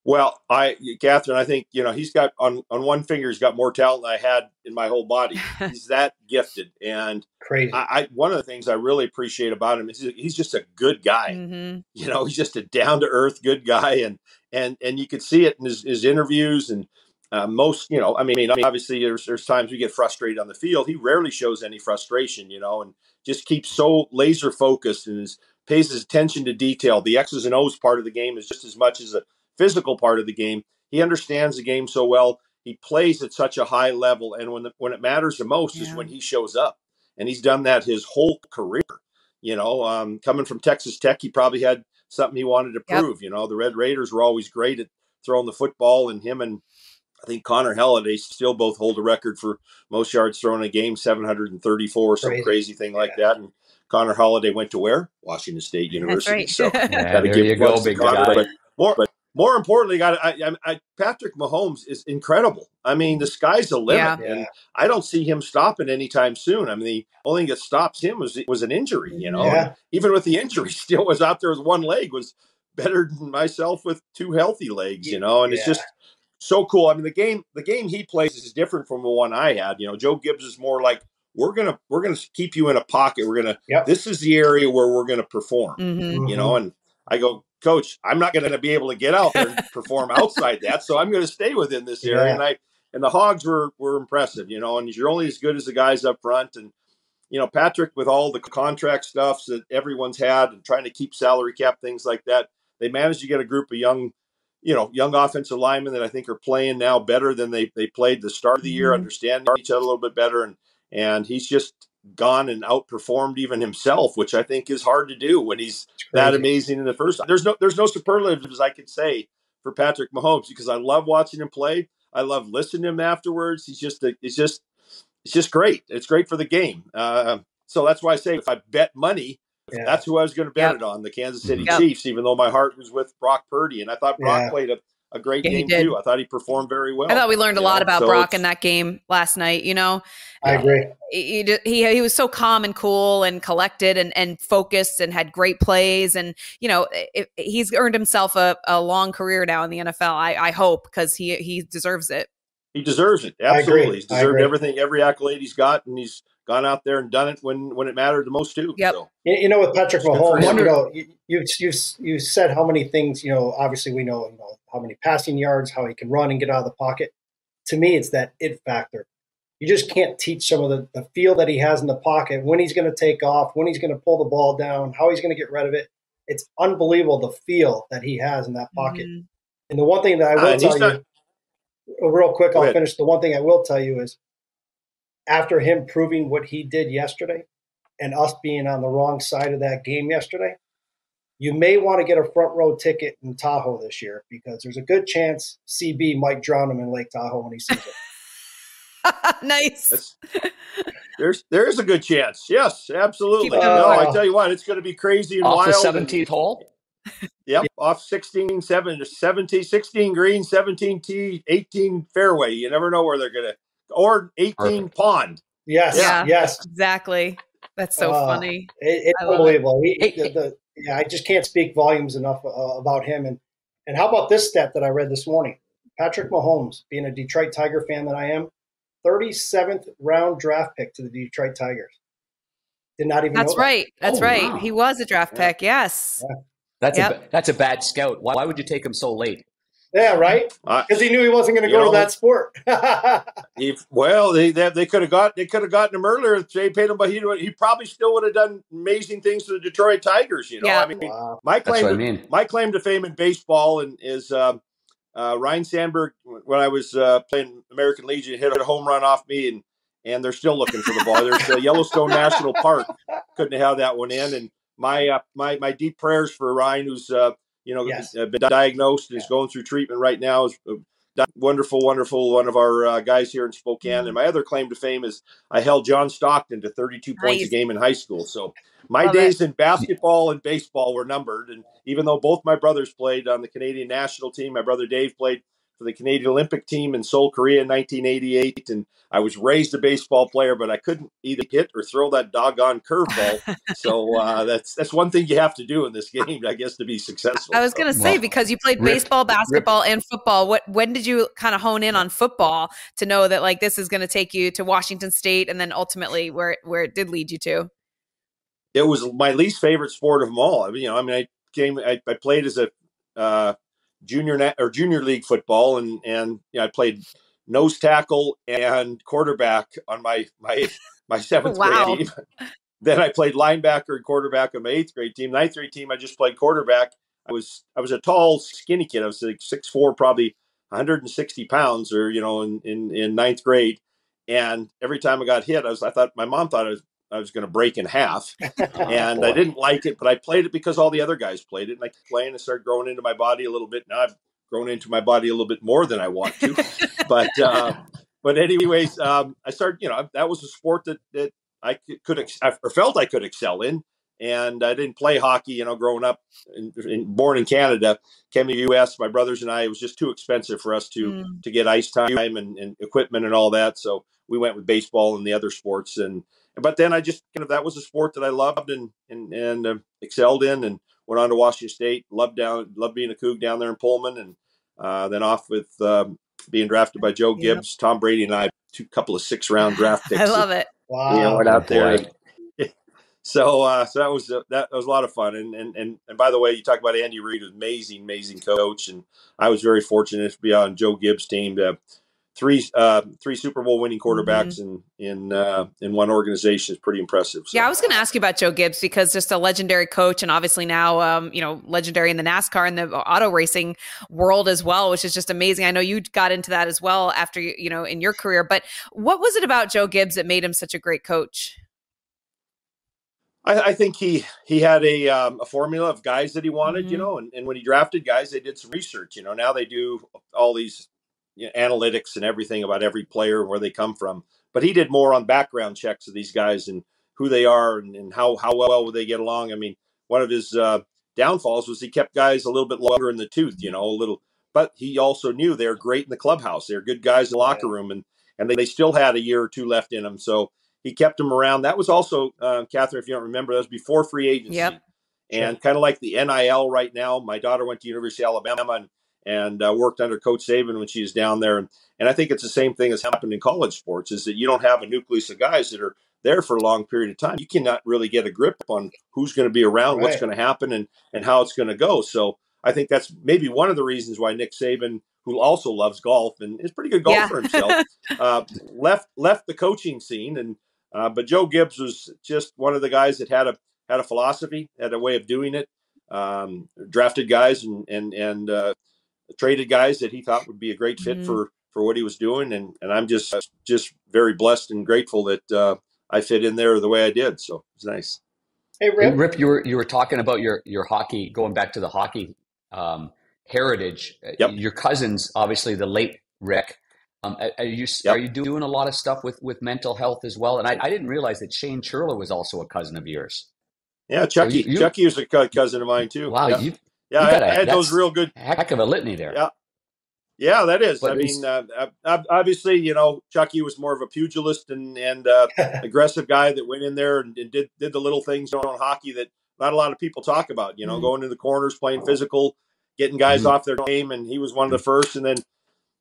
Well, I, Kathryn, I think you know he's got on on one finger he's got more talent than I had in my whole body. he's that gifted, and crazy. I, I, one of the things I really appreciate about him is he's just a good guy. Mm-hmm. You know, he's just a down to earth good guy, and and and you could see it in his, his interviews and uh, most. You know, I mean, obviously there's there's times we get frustrated on the field. He rarely shows any frustration. You know, and just keeps so laser focused and is, pays his attention to detail. The X's and O's part of the game is just as much as a physical part of the game. He understands the game so well. He plays at such a high level, and when the, when it matters the most yeah. is when he shows up. And he's done that his whole career. You know, um, coming from Texas Tech, he probably had something he wanted to prove. Yep. You know, the Red Raiders were always great at throwing the football, and him and I think Connor Halliday still both hold a record for most yards thrown in a game, 734, or some crazy, crazy thing like that. And Connor Halliday went to where? Washington State University. Right. So yeah, there you go, big Connor, guy. But more, but more importantly, got I, I, Patrick Mahomes is incredible. I mean, the sky's the limit, yeah. and I don't see him stopping anytime soon. I mean, the only thing that stops him was was an injury. You know, yeah. even with the injury, still was out there with one leg was better than myself with two healthy legs. You know, and yeah. it's just so cool. I mean, the game the game he plays is different from the one I had. You know, Joe Gibbs is more like we're gonna we're gonna keep you in a pocket. We're gonna yep. this is the area where we're gonna perform. Mm-hmm. You know, and I go, coach, I'm not going to be able to get out there and perform outside that, so I'm going to stay within this area. Yeah. And I and the Hogs were were impressive, you know. And you're only as good as the guys up front. And you know, Patrick, with all the contract stuffs that everyone's had and trying to keep salary cap things like that, they managed to get a group of young, you know, young offensive linemen that I think are playing now better than they they played the start of the year, mm-hmm. understanding each other a little bit better. And and he's just gone and outperformed even himself, which I think is hard to do when he's that amazing in the first. There's no there's no superlatives I could say for Patrick Mahomes because I love watching him play. I love listening to him afterwards. He's just a, it's just it's just great. It's great for the game. Uh, so that's why I say if I bet money yeah. that's who I was going to bet yep. it on, the Kansas City yep. Chiefs, even though my heart was with Brock Purdy. And I thought Brock yeah. played a, a great yeah, game too. I thought he performed very well. I thought we learned a lot know? about so Brock in that game last night. You know, I agree. He, he, he was so calm and cool and collected and, and focused and had great plays. And, you know, it, he's earned himself a, a long career now in the NFL. I, I hope because he, he deserves it. He deserves it. Absolutely. He's deserved everything, every accolade he's got. And he's, gone out there and done it when when it mattered the most too. Yep. So, you know, with Patrick Mahomes, you know, you, you you you said how many things. You know, obviously we know, you know how many passing yards, how he can run and get out of the pocket. To me, it's that it factor. You just can't teach some of the, the feel that he has in the pocket, when he's going to take off, when he's going to pull the ball down, how he's going to get rid of it. It's unbelievable the feel that he has in that pocket. Mm-hmm. And the one thing that I will uh, tell you, not, real quick, I'll finish. The one thing I will tell you is after him proving what he did yesterday and us being on the wrong side of that game yesterday, you may want to get a front row ticket in Tahoe this year because there's a good chance CB might drown him in Lake Tahoe when he sees it. nice. That's, there's there's a good chance. Yes, absolutely. No, I tell you what, it's going to be crazy and off wild. the 17th hole. Yep, off 16, 7, 17, 16 green, 17 T, 18 fairway. You never know where they're going to or 18 Perfect. pond. Yes, yeah, yes, exactly. That's so uh, funny. It, it's unbelievable. He, the, the, yeah, I just can't speak volumes enough uh, about him. And and how about this stat that I read this morning? Patrick Mahomes, being a Detroit Tiger fan that I am, 37th round draft pick to the Detroit Tigers. Did not even. That's right. That. That's oh, right. Wow. He was a draft yeah. pick. Yes. Yeah. That's yep. a that's a bad scout. Why, why would you take him so late? Yeah, right. Because he knew he wasn't going to go know, to that sport. if, well, they they, they could have got they could have gotten him earlier if they paid him, but he he probably still would have done amazing things to the Detroit Tigers. You know, yeah. I mean, wow. my claim to, I mean. my claim to fame in baseball and is um, uh, Ryne Sandberg when I was uh, playing American Legion hit a home run off me and and they're still looking for the ball. There's the Yellowstone National Park couldn't have that one in and my uh, my my deep prayers for Ryne, who's uh, you know, yes. been diagnosed and is going through treatment right now. Is uh, wonderful, wonderful. One of our uh, guys here in Spokane. Mm-hmm. And my other claim to fame is I held John Stockton to 32 nice. points a game in high school. So my Love days it. in basketball and baseball were numbered. And even though both my brothers played on the Canadian national team, my brother Dave played for the Canadian Olympic team in Seoul, Korea in 1988. And I was raised a baseball player, but I couldn't either hit or throw that doggone curveball. so uh, that's that's one thing you have to do in this game, I guess, to be successful. I was going to say because you played Rip, baseball, basketball, Rip. and football. What when did you kind of hone in on football to know that like this is going to take you to Washington State and then ultimately where where it did lead you to? It was my least favorite sport of them all. I mean, you know, I mean, I came, I, I played as a uh, junior or junior league football, and and you know, I played nose tackle and quarterback on my my my oh, seventh wow. grade team. then I played linebacker and quarterback on my eighth grade team. Ninth grade team, I just played quarterback. I was I was a tall, skinny kid. I was like six four, probably 160 pounds, or you know, in in, in ninth grade. And every time I got hit, I was I thought my mom thought I was I was going to break in half, and I didn't like it, but I played it because all the other guys played it, and I kept playing and started growing into my body a little bit. Now I've grown into my body a little bit more than I want to, but uh, but anyways, um, I started. You know, that was a sport that that I could, ex- or felt I could excel in, and I didn't play hockey. You know, growing up, in, in, born in Canada, came to the U.S. My brothers and I, it was just too expensive for us to mm. to get ice time and, and equipment and all that. So we went with baseball and the other sports and but then I just kind of that was a sport that I loved and and and uh, excelled in, and went on to Washington State. Loved down, loved being a Coug down there in Pullman, and uh, then off with um, being drafted by Joe Gibbs, yep. Tom Brady, and I. Two couple of six round draft picks. I love it. Wow, you know, went out there. so uh, so that was uh, that was a lot of fun. And and and and by the way, you talk about Andy Reid, amazing, amazing coach, and I was very fortunate to be on Joe Gibbs' team to three uh, three Super Bowl winning quarterbacks mm-hmm. in in uh, in one organization is pretty impressive. So. Yeah, I was going to ask you about Joe Gibbs because just a legendary coach, and obviously now um, you know legendary in the NASCAR and the auto racing world as well, which is just amazing. I know you got into that as well after you know in your career. But what was it about Joe Gibbs that made him such a great coach? I, I think he he had a um, a formula of guys that he wanted, mm-hmm. you know, and, and when he drafted guys, they did some research. You know, now they do all these you know, analytics and everything about every player and where they come from. But he did more on background checks of these guys and who they are and, and how how well would they get along. I mean, one of his uh, downfalls was he kept guys a little bit longer in the tooth, you know, a little. But he also knew they're great in the clubhouse. They're good guys in the locker room, and and they, they still had a year or two left in them. So he kept them around. That was also, uh, Kathryn, if you don't remember, that was before free agency. Yep. And kind of like the NIL right now. My daughter went to University of Alabama and and uh, worked under Coach Saban when she was down there. And, and I think it's the same thing as happened in college sports is that you don't have a nucleus of guys that are there for a long period of time. You cannot really get a grip on who's going to be around, right. what's going to happen, and and how it's going to go. So I think that's maybe one of the reasons why Nick Saban, who also loves golf and is pretty good golfer yeah. himself, uh, left left the coaching scene and uh, but Joe Gibbs was just one of the guys that had a had a philosophy, had a way of doing it. Um, drafted guys and and and uh, traded guys that he thought would be a great fit mm-hmm. for for what he was doing, and and I'm just just very blessed and grateful that uh, I fit in there the way I did. So it's nice. Hey Rip, hey, Rip, you were you were talking about your your hockey going back to the hockey um, heritage. Yep. Your cousins, obviously, the late Rick um, are you yep. are you doing a lot of stuff with with mental health as well? And I, I didn't realize that Shane Churla was also a cousin of yours. Yeah, Chucky. You, you, Chucky was a cousin of mine too. Wow, yeah, you, yeah, I, I, had those real good. Heck of a litany there. Yeah, yeah, that is. But I mean, uh, obviously, you know, Chucky was more of a pugilist and and uh, aggressive guy that went in there and, and, did did the little things on hockey that not a lot of people talk about. You know, mm-hmm. going to the corners, playing physical, getting guys mm-hmm. off their game, and he was one of the first. And then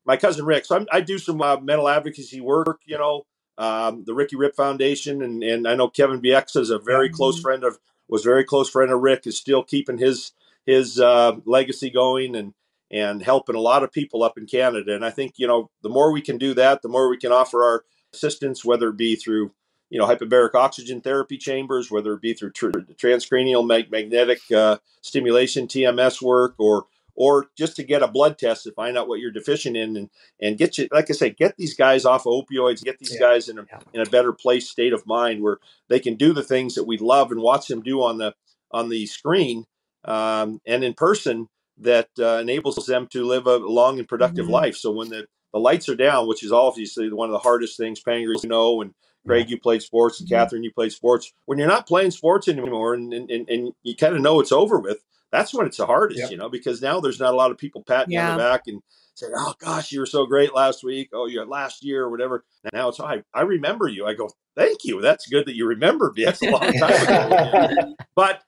my cousin Rick. So I'm, i do some uh, mental advocacy work, you know, um, the Ricky Rip Foundation, and and I know Kevin Bieksa is a very mm-hmm. close friend of was very close friend of Rick, is still keeping his his uh, legacy going and and helping a lot of people up in Canada. And I think you know the more we can do that, the more we can offer our assistance, whether it be through you know hyperbaric oxygen therapy chambers, whether it be through tr- transcranial mag- magnetic uh, stimulation TMS work, or or just to get a blood test to find out what you're deficient in and, and get you, like I say, get these guys off of opioids, get these yeah. guys in a, yeah. in a better place, state of mind where they can do the things that we love and watch them do on the, on the screen um, and in person that uh, enables them to live a long and productive mm-hmm. life. So when the, the lights are down, which is obviously one of the hardest things, Pangers, you know, and Craig, you played sports, and mm-hmm. Kathryn, you played sports. When you're not playing sports anymore and, and, and you kind of know it's over with, that's when it's the hardest, yep. you know, because now there's not a lot of people patting yeah. on the back and saying, "Oh gosh, you were so great last week. Oh, you last year or whatever." And now it's I I remember you. I go, "Thank you. That's good that you remembered me. That's a long time ago." but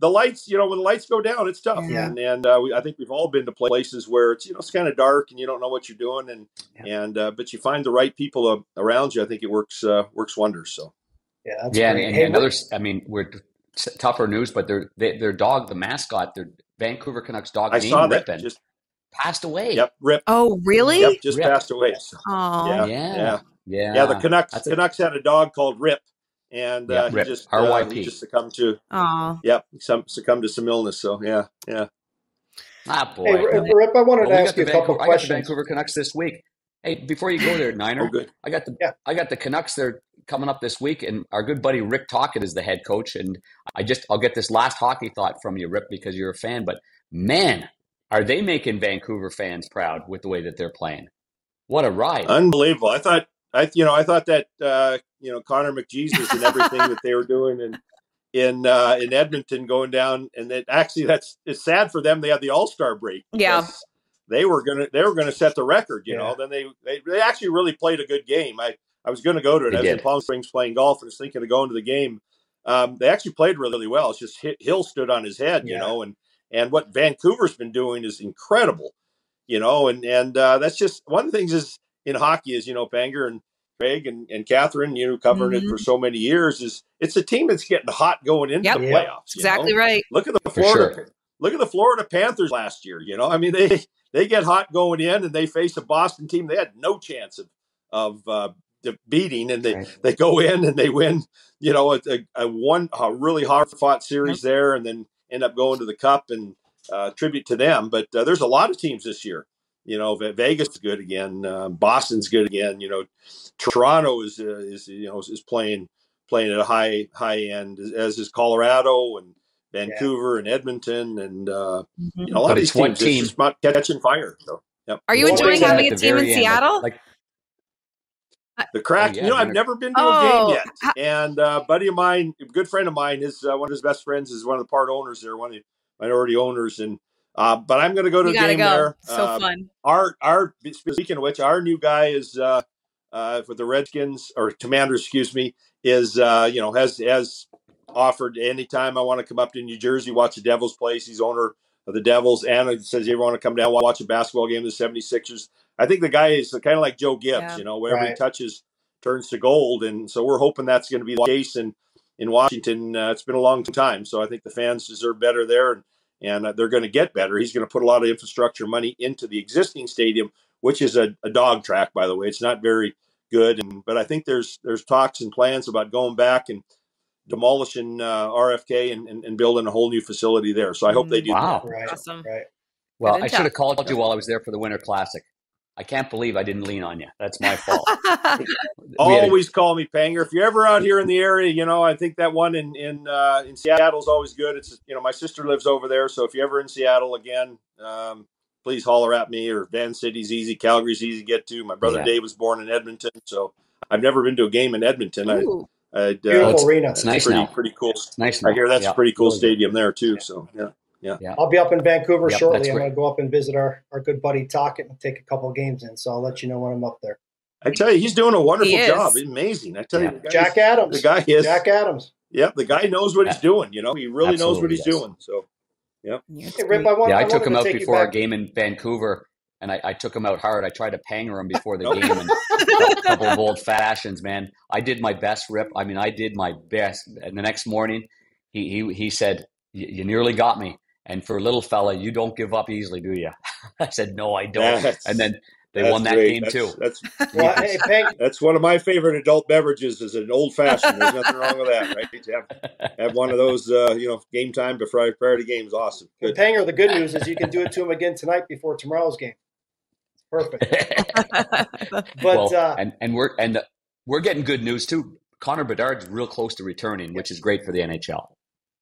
the lights, you know, when the lights go down, it's tough. Yeah. And, and uh, we, I think we've all been to places where it's you know it's kind of dark and you don't know what you're doing, and yeah. and uh, but you find the right people uh, around you. I think it works uh, works wonders. So. Yeah, yeah, and, and, hey, another. I mean, we're tougher news, but their their dog, the mascot, their Vancouver Canucks dog, I saw that Rippin, just passed away. Yep, Rip. Oh, really? Yep, just Rip. passed away. Oh, yeah, yeah, yeah. Yeah, yeah the Canucks That's Canucks a... had a dog called Rip, and yeah, uh, he just uh, he just succumbed to. Oh, yep, some succumbed to some illness. So yeah, yeah. Ah, boy. Hey, Rip, I wanted well, to ask you a couple Vancouver, questions. I got the Vancouver Canucks this week. Hey, before you go there, Niner, oh, good. I got the yeah. I got the Canucks there coming up this week, and our good buddy Rick Tocchet is the head coach. And I just I'll get this last hockey thought from you, Rip, because you're a fan. But man, are they making Vancouver fans proud with the way that they're playing? What a ride! Unbelievable. I thought I you know I thought that uh, you know Connor McJesus and everything that they were doing and in uh, in Edmonton going down, and that actually that's it's sad for them. They had the All Star break. Yeah, they were gonna they were gonna set the record. You yeah. know, then they, they they actually really played a good game. I I was going to go to it. They I was did. in Palm Springs playing golf and was thinking of going to the game. Um, they actually played really, really well. It's just Hill stood on his head, you know, and and what Vancouver's been doing is incredible, you know, and and uh, that's just one of the things is in hockey is you know Panger and Craig and, and Kathryn, you know, covering mm-hmm. it for mm-hmm. so many years is it's a team that's getting hot going into yep. the playoffs. Exactly know? right. Look at the Florida sure. look at the Florida Panthers last year. You know, I mean they they get hot going in and they face a Boston team. They had no chance of of uh, beating, and they right. they go in and they win. You know, a, a one a really hard fought series there, and then end up going to the Cup and uh, tribute to them. But uh, there's a lot of teams this year. You know, Vegas is good again. Uh, Boston's good again. You know, Toronto is uh, is you know is playing playing at a high high end, as is Colorado and Vancouver yeah. and Edmonton and uh, mm-hmm. you know, a lot but of these teams team. just not catching fire. So, yep. Are you enjoying having a team in Seattle? Like, The Kraken. Oh, yeah, you know, I've never been to oh, a game yet. And uh, buddy of mine, a good friend of mine, is uh, one of his best friends is one of the part owners there, one of the minority owners, and uh, but I'm going to go to you a game go. there. So uh, fun. Our our speaking of which, our new guy is uh, uh, for the Redskins or Commanders, excuse me, is uh, you know has has offered anytime I want to come up to New Jersey, watch the Devils play. He's owner of the Devils, and it says you want to come down watch a basketball game of the 76ers. I think the guy is kind of like Joe Gibbs, yeah. you know, wherever right. he touches turns to gold, and so we're hoping that's going to be the case in in Washington. Uh, it's been a long time, so I think the fans deserve better there. And and uh, they're going to get better. He's going to put a lot of infrastructure money into the existing stadium, which is a, a dog track, by the way. It's not very good, and but I think there's there's talks and plans about going back and demolishing uh, RFK and, and, and, building a whole new facility there. So I hope they do. Wow, that. Right. awesome! Right. Well, I should have called you while I was there for the Winter Classic. I can't believe I didn't lean on you. That's my fault. always call me Panger. If you're ever out here in the area, you know I think that one in in uh, in Seattle is always good. It's you know my sister lives over there, so if you're ever in Seattle again, um, please holler at me. Or Van City's easy, Calgary's easy to get to. My brother yeah. Dave was born in Edmonton, so I've never been to a game in Edmonton. I, uh, Beautiful arena. It's nice pretty, now. Pretty cool. It's nice. Now. I hear that's yeah. a pretty cool stadium there too. Yeah. So yeah. Yeah. yeah. I'll be up in Vancouver yep, shortly. I'm going to go up and visit our, our good buddy Tocchet and take a couple games in. So I'll let you know when I'm up there. I tell you, he's doing a wonderful job. Amazing. I tell yeah. you, Jack Adams. The guy is Jack Adams. Yep, the guy knows what he's doing. You know, he really Absolutely knows what he's doing. So, yep. Hey, Rip, I want, yeah, I, I took him out before our game in Vancouver, and I, I, took him out hard. I tried to panger him before the oh. game and a couple of old fashions, man. I did my best, Rip. I mean, I did my best. And the next morning, he he he said, "You nearly got me." And for a little fella, you don't give up easily, do you? I said, no, I don't. That's, and then they won that great. game that's, too. That's well, hey, that's one of my favorite adult beverages. Is an old fashioned. There's nothing wrong with that, right? To have, have one of those, uh, you know, game time before prior to game is awesome. Good. Panger, the good news is you can do it to him again tonight before tomorrow's game. Perfect. but well, uh, and and we're and we're getting good news too. Connor Bedard's real close to returning, which is great for the NHL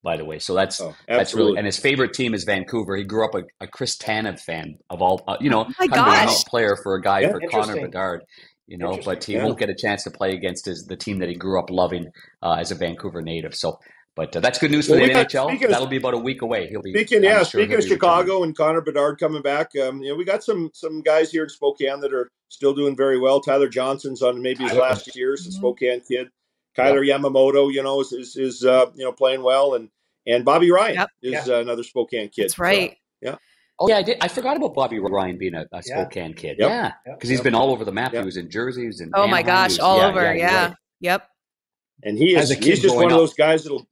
by the way. So that's oh, that's really and his favorite team is Vancouver. He grew up a, a Chris Tanev fan of all, uh, you know, oh kind gosh. of a player for a guy yeah, for Connor Bedard. You know, but he yeah. won't get a chance to play against his the team that he grew up loving uh, as a Vancouver native. So. But uh, that's good news for well, the NHL. That'll be about a week away. He'll be speaking. Yeah, sure speaking of Chicago and Connor Bedard coming back, um, you know, we got some some guys here in Spokane that are still doing very well. Tyler Johnson's on maybe his last years, the mm-hmm. Spokane kid. Kailer yeah. Yamamoto, you know, is is, is uh, you know playing well, and and Bobby Ryan yep. is yeah. uh, another Spokane kid. That's right. So, yeah. Oh yeah, I did. I forgot about Bobby Ryan being a, a Spokane yeah. kid. Yep. Yeah, because yep. he's been all over the map. He was in Jersey. He was in. Oh Anaheim, my gosh, was, all over. Yeah. Right. Yep. And he is. He's just one up. of those guys that'll.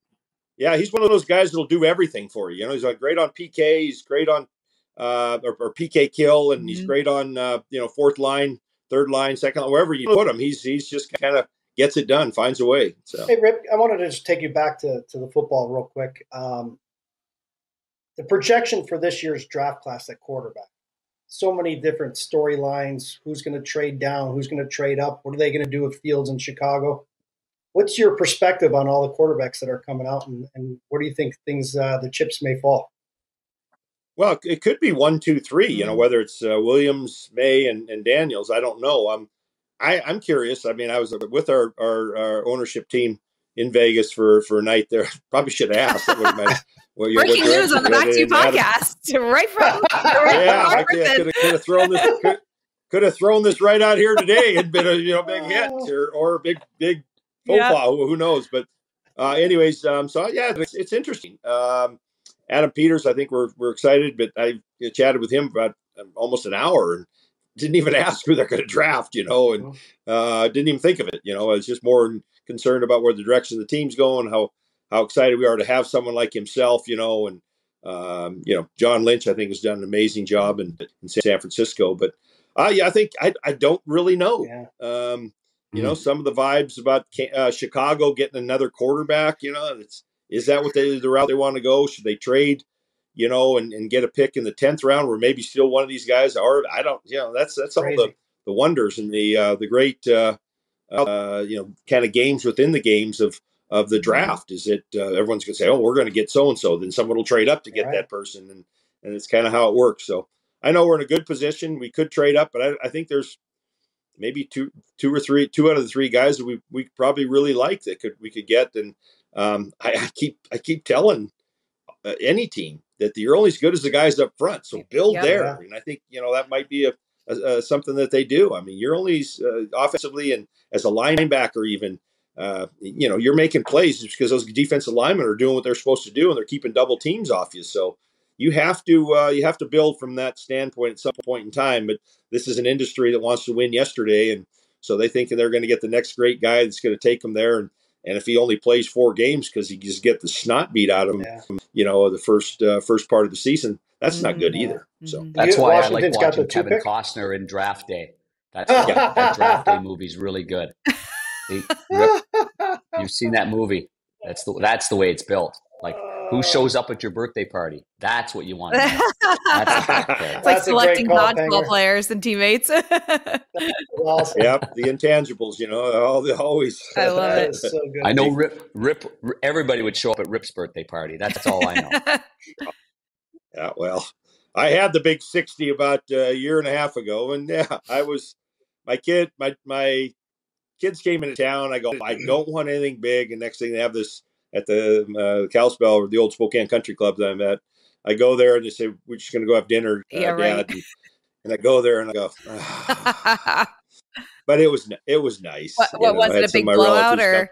Yeah, he's one of those guys that'll do everything for you. You know, he's like great on PK. He's great on uh, or, or PK kill, and mm-hmm. he's great on uh, you know fourth line, third line, second line, wherever you put him. He's he's just kind of gets it done, finds a way. So. Hey, Rip, I wanted to just take you back to, to the football real quick. Um, the projection for this year's draft class at quarterback. So many different storylines. Who's going to trade down? Who's going to trade up? What are they going to do with Fields in Chicago? What's your perspective on all the quarterbacks that are coming out, and, and where do you think things uh, the chips may fall? Well, it could be one, two, three. You know, mm-hmm. whether it's uh, Williams, Maye, and, and Daniels. I don't know. I'm I, I'm curious. I mean, I was with our, our, our ownership team in Vegas for for a night there. Probably should have asked. What well, Breaking news on the Back to You podcast, right from right yeah, I could, could, have, could have thrown this could, could, have thrown this right out here today and been a you know big hit oh. or or a big big profile. Yeah. Who, knows? But uh, anyways, um, so yeah, it's, it's interesting. Um, Adam Peters, I think we're we're excited, but I chatted with him about um, almost an hour and didn't even ask who they're going to draft, you know, and uh, didn't even think of it. You know, I was just more concerned about where the direction the team's going, how how excited we are to have someone like himself, you know, and um, you know, John Lynch, I think, has done an amazing job in, in San Francisco. But uh, yeah, I think I, I don't really know. Yeah. Um, you mm-hmm. know, some of the vibes about uh, Chicago getting another quarterback. You know, it's is that what they the route they want to go? Should they trade? You know, and, and get a pick in the tenth round, where maybe still one of these guys are. I don't. You know, that's that's Crazy. all the the wonders and the uh, the great uh, uh, you know kind of games within the games of of the draft is it uh, everyone's going to say, oh, we're going to get so and so, then someone will trade up to get right. that person, and and it's kind of how it works. So I know we're in a good position. We could trade up, but I, I think there's maybe two two or three two out of the three guys that we we probably really like that could we could get. And um, I, I, keep I keep telling uh, any team that you're only as good as the guys up front. So build there, and I think you know that might be a, a, a something that they do. I mean, you're only uh, offensively and as a linebacker even. Uh, you know, you're making plays because those defensive linemen are doing what they're supposed to do, and they're keeping double teams off you. So you have to uh, you have to build from that standpoint at some point in time. But this is an industry that wants to win yesterday, and so they think they're going to get the next great guy that's going to take them there. And and if he only plays four games because he just get the snot beat out of him, yeah. you know, the first uh, first part of the season, that's not good mm-hmm. either. So mm-hmm. that's why I like watching Kevin pick? Costner in Draft Day. That's yeah, that Draft Day movie's really good. you've seen that movie. That's the that's the way it's built. Like who shows up at your birthday party? That's what you want. That's it's like selecting dodgeball players and teammates. awesome. Yep, the intangibles. You know, all the always. I love it. So I know Rip. Rip. Everybody would show up at Rip's birthday party. That's all I know. yeah. Well, I had the big sixty about uh, a year and a half ago, and yeah, I was my kid. My my kids came into town. I go, I don't want anything big, and next thing they have this at the uh, Kalispel or the old Spokane Country Club that I'm at. I go there and they say we're just going to go have dinner, uh, yeah, right. And, and, I go there and I go, oh. but it was it was nice. What, what was it? A big blowout or?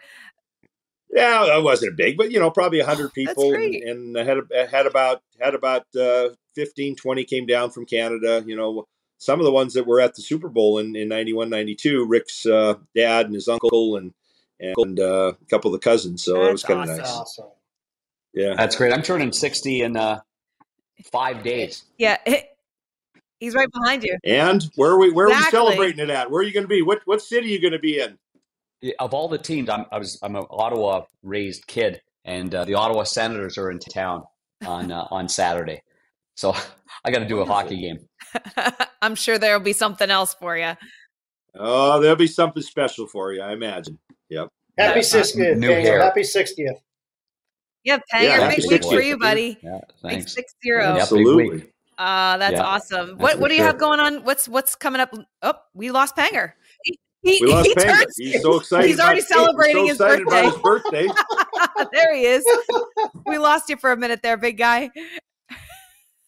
Yeah, it wasn't big, but you know, probably hundred people, and, and, I had had about had about uh, 15, 20 came down from Canada. You know, some of the ones that were at the Super Bowl in in 91, 92, Rick's uh, dad and his uncle, and and, uh, a couple of the cousins. So That's it was kind of awesome. nice. Awesome. Yeah, that's great. I'm turning 60 in uh, five days. Yeah. He's right behind you. And where are we? Where exactly. are we celebrating it at? Where are you going to be? What what city are you going to be in? Of all the teams, I'm I was I'm an Ottawa raised kid, and uh, the Ottawa Senators are in town on uh, on Saturday, so I got to do a hockey game. I'm sure there'll be something else for you. Oh, there'll be something special for you, I imagine. Yep. Happy 60th. Happy 60th. Yeah, Panger, yeah, big week for you, buddy. Yeah, thanks. Big six zero. Absolutely. Uh, that's yeah, awesome. That's what what do you sure. have going on? What's what's coming up? Oh, we lost Panger. He, he, we lost he Panger. Turns, he's so excited. He's already celebrating so his, birthday. his birthday. there he is. we lost you for a minute there, big guy.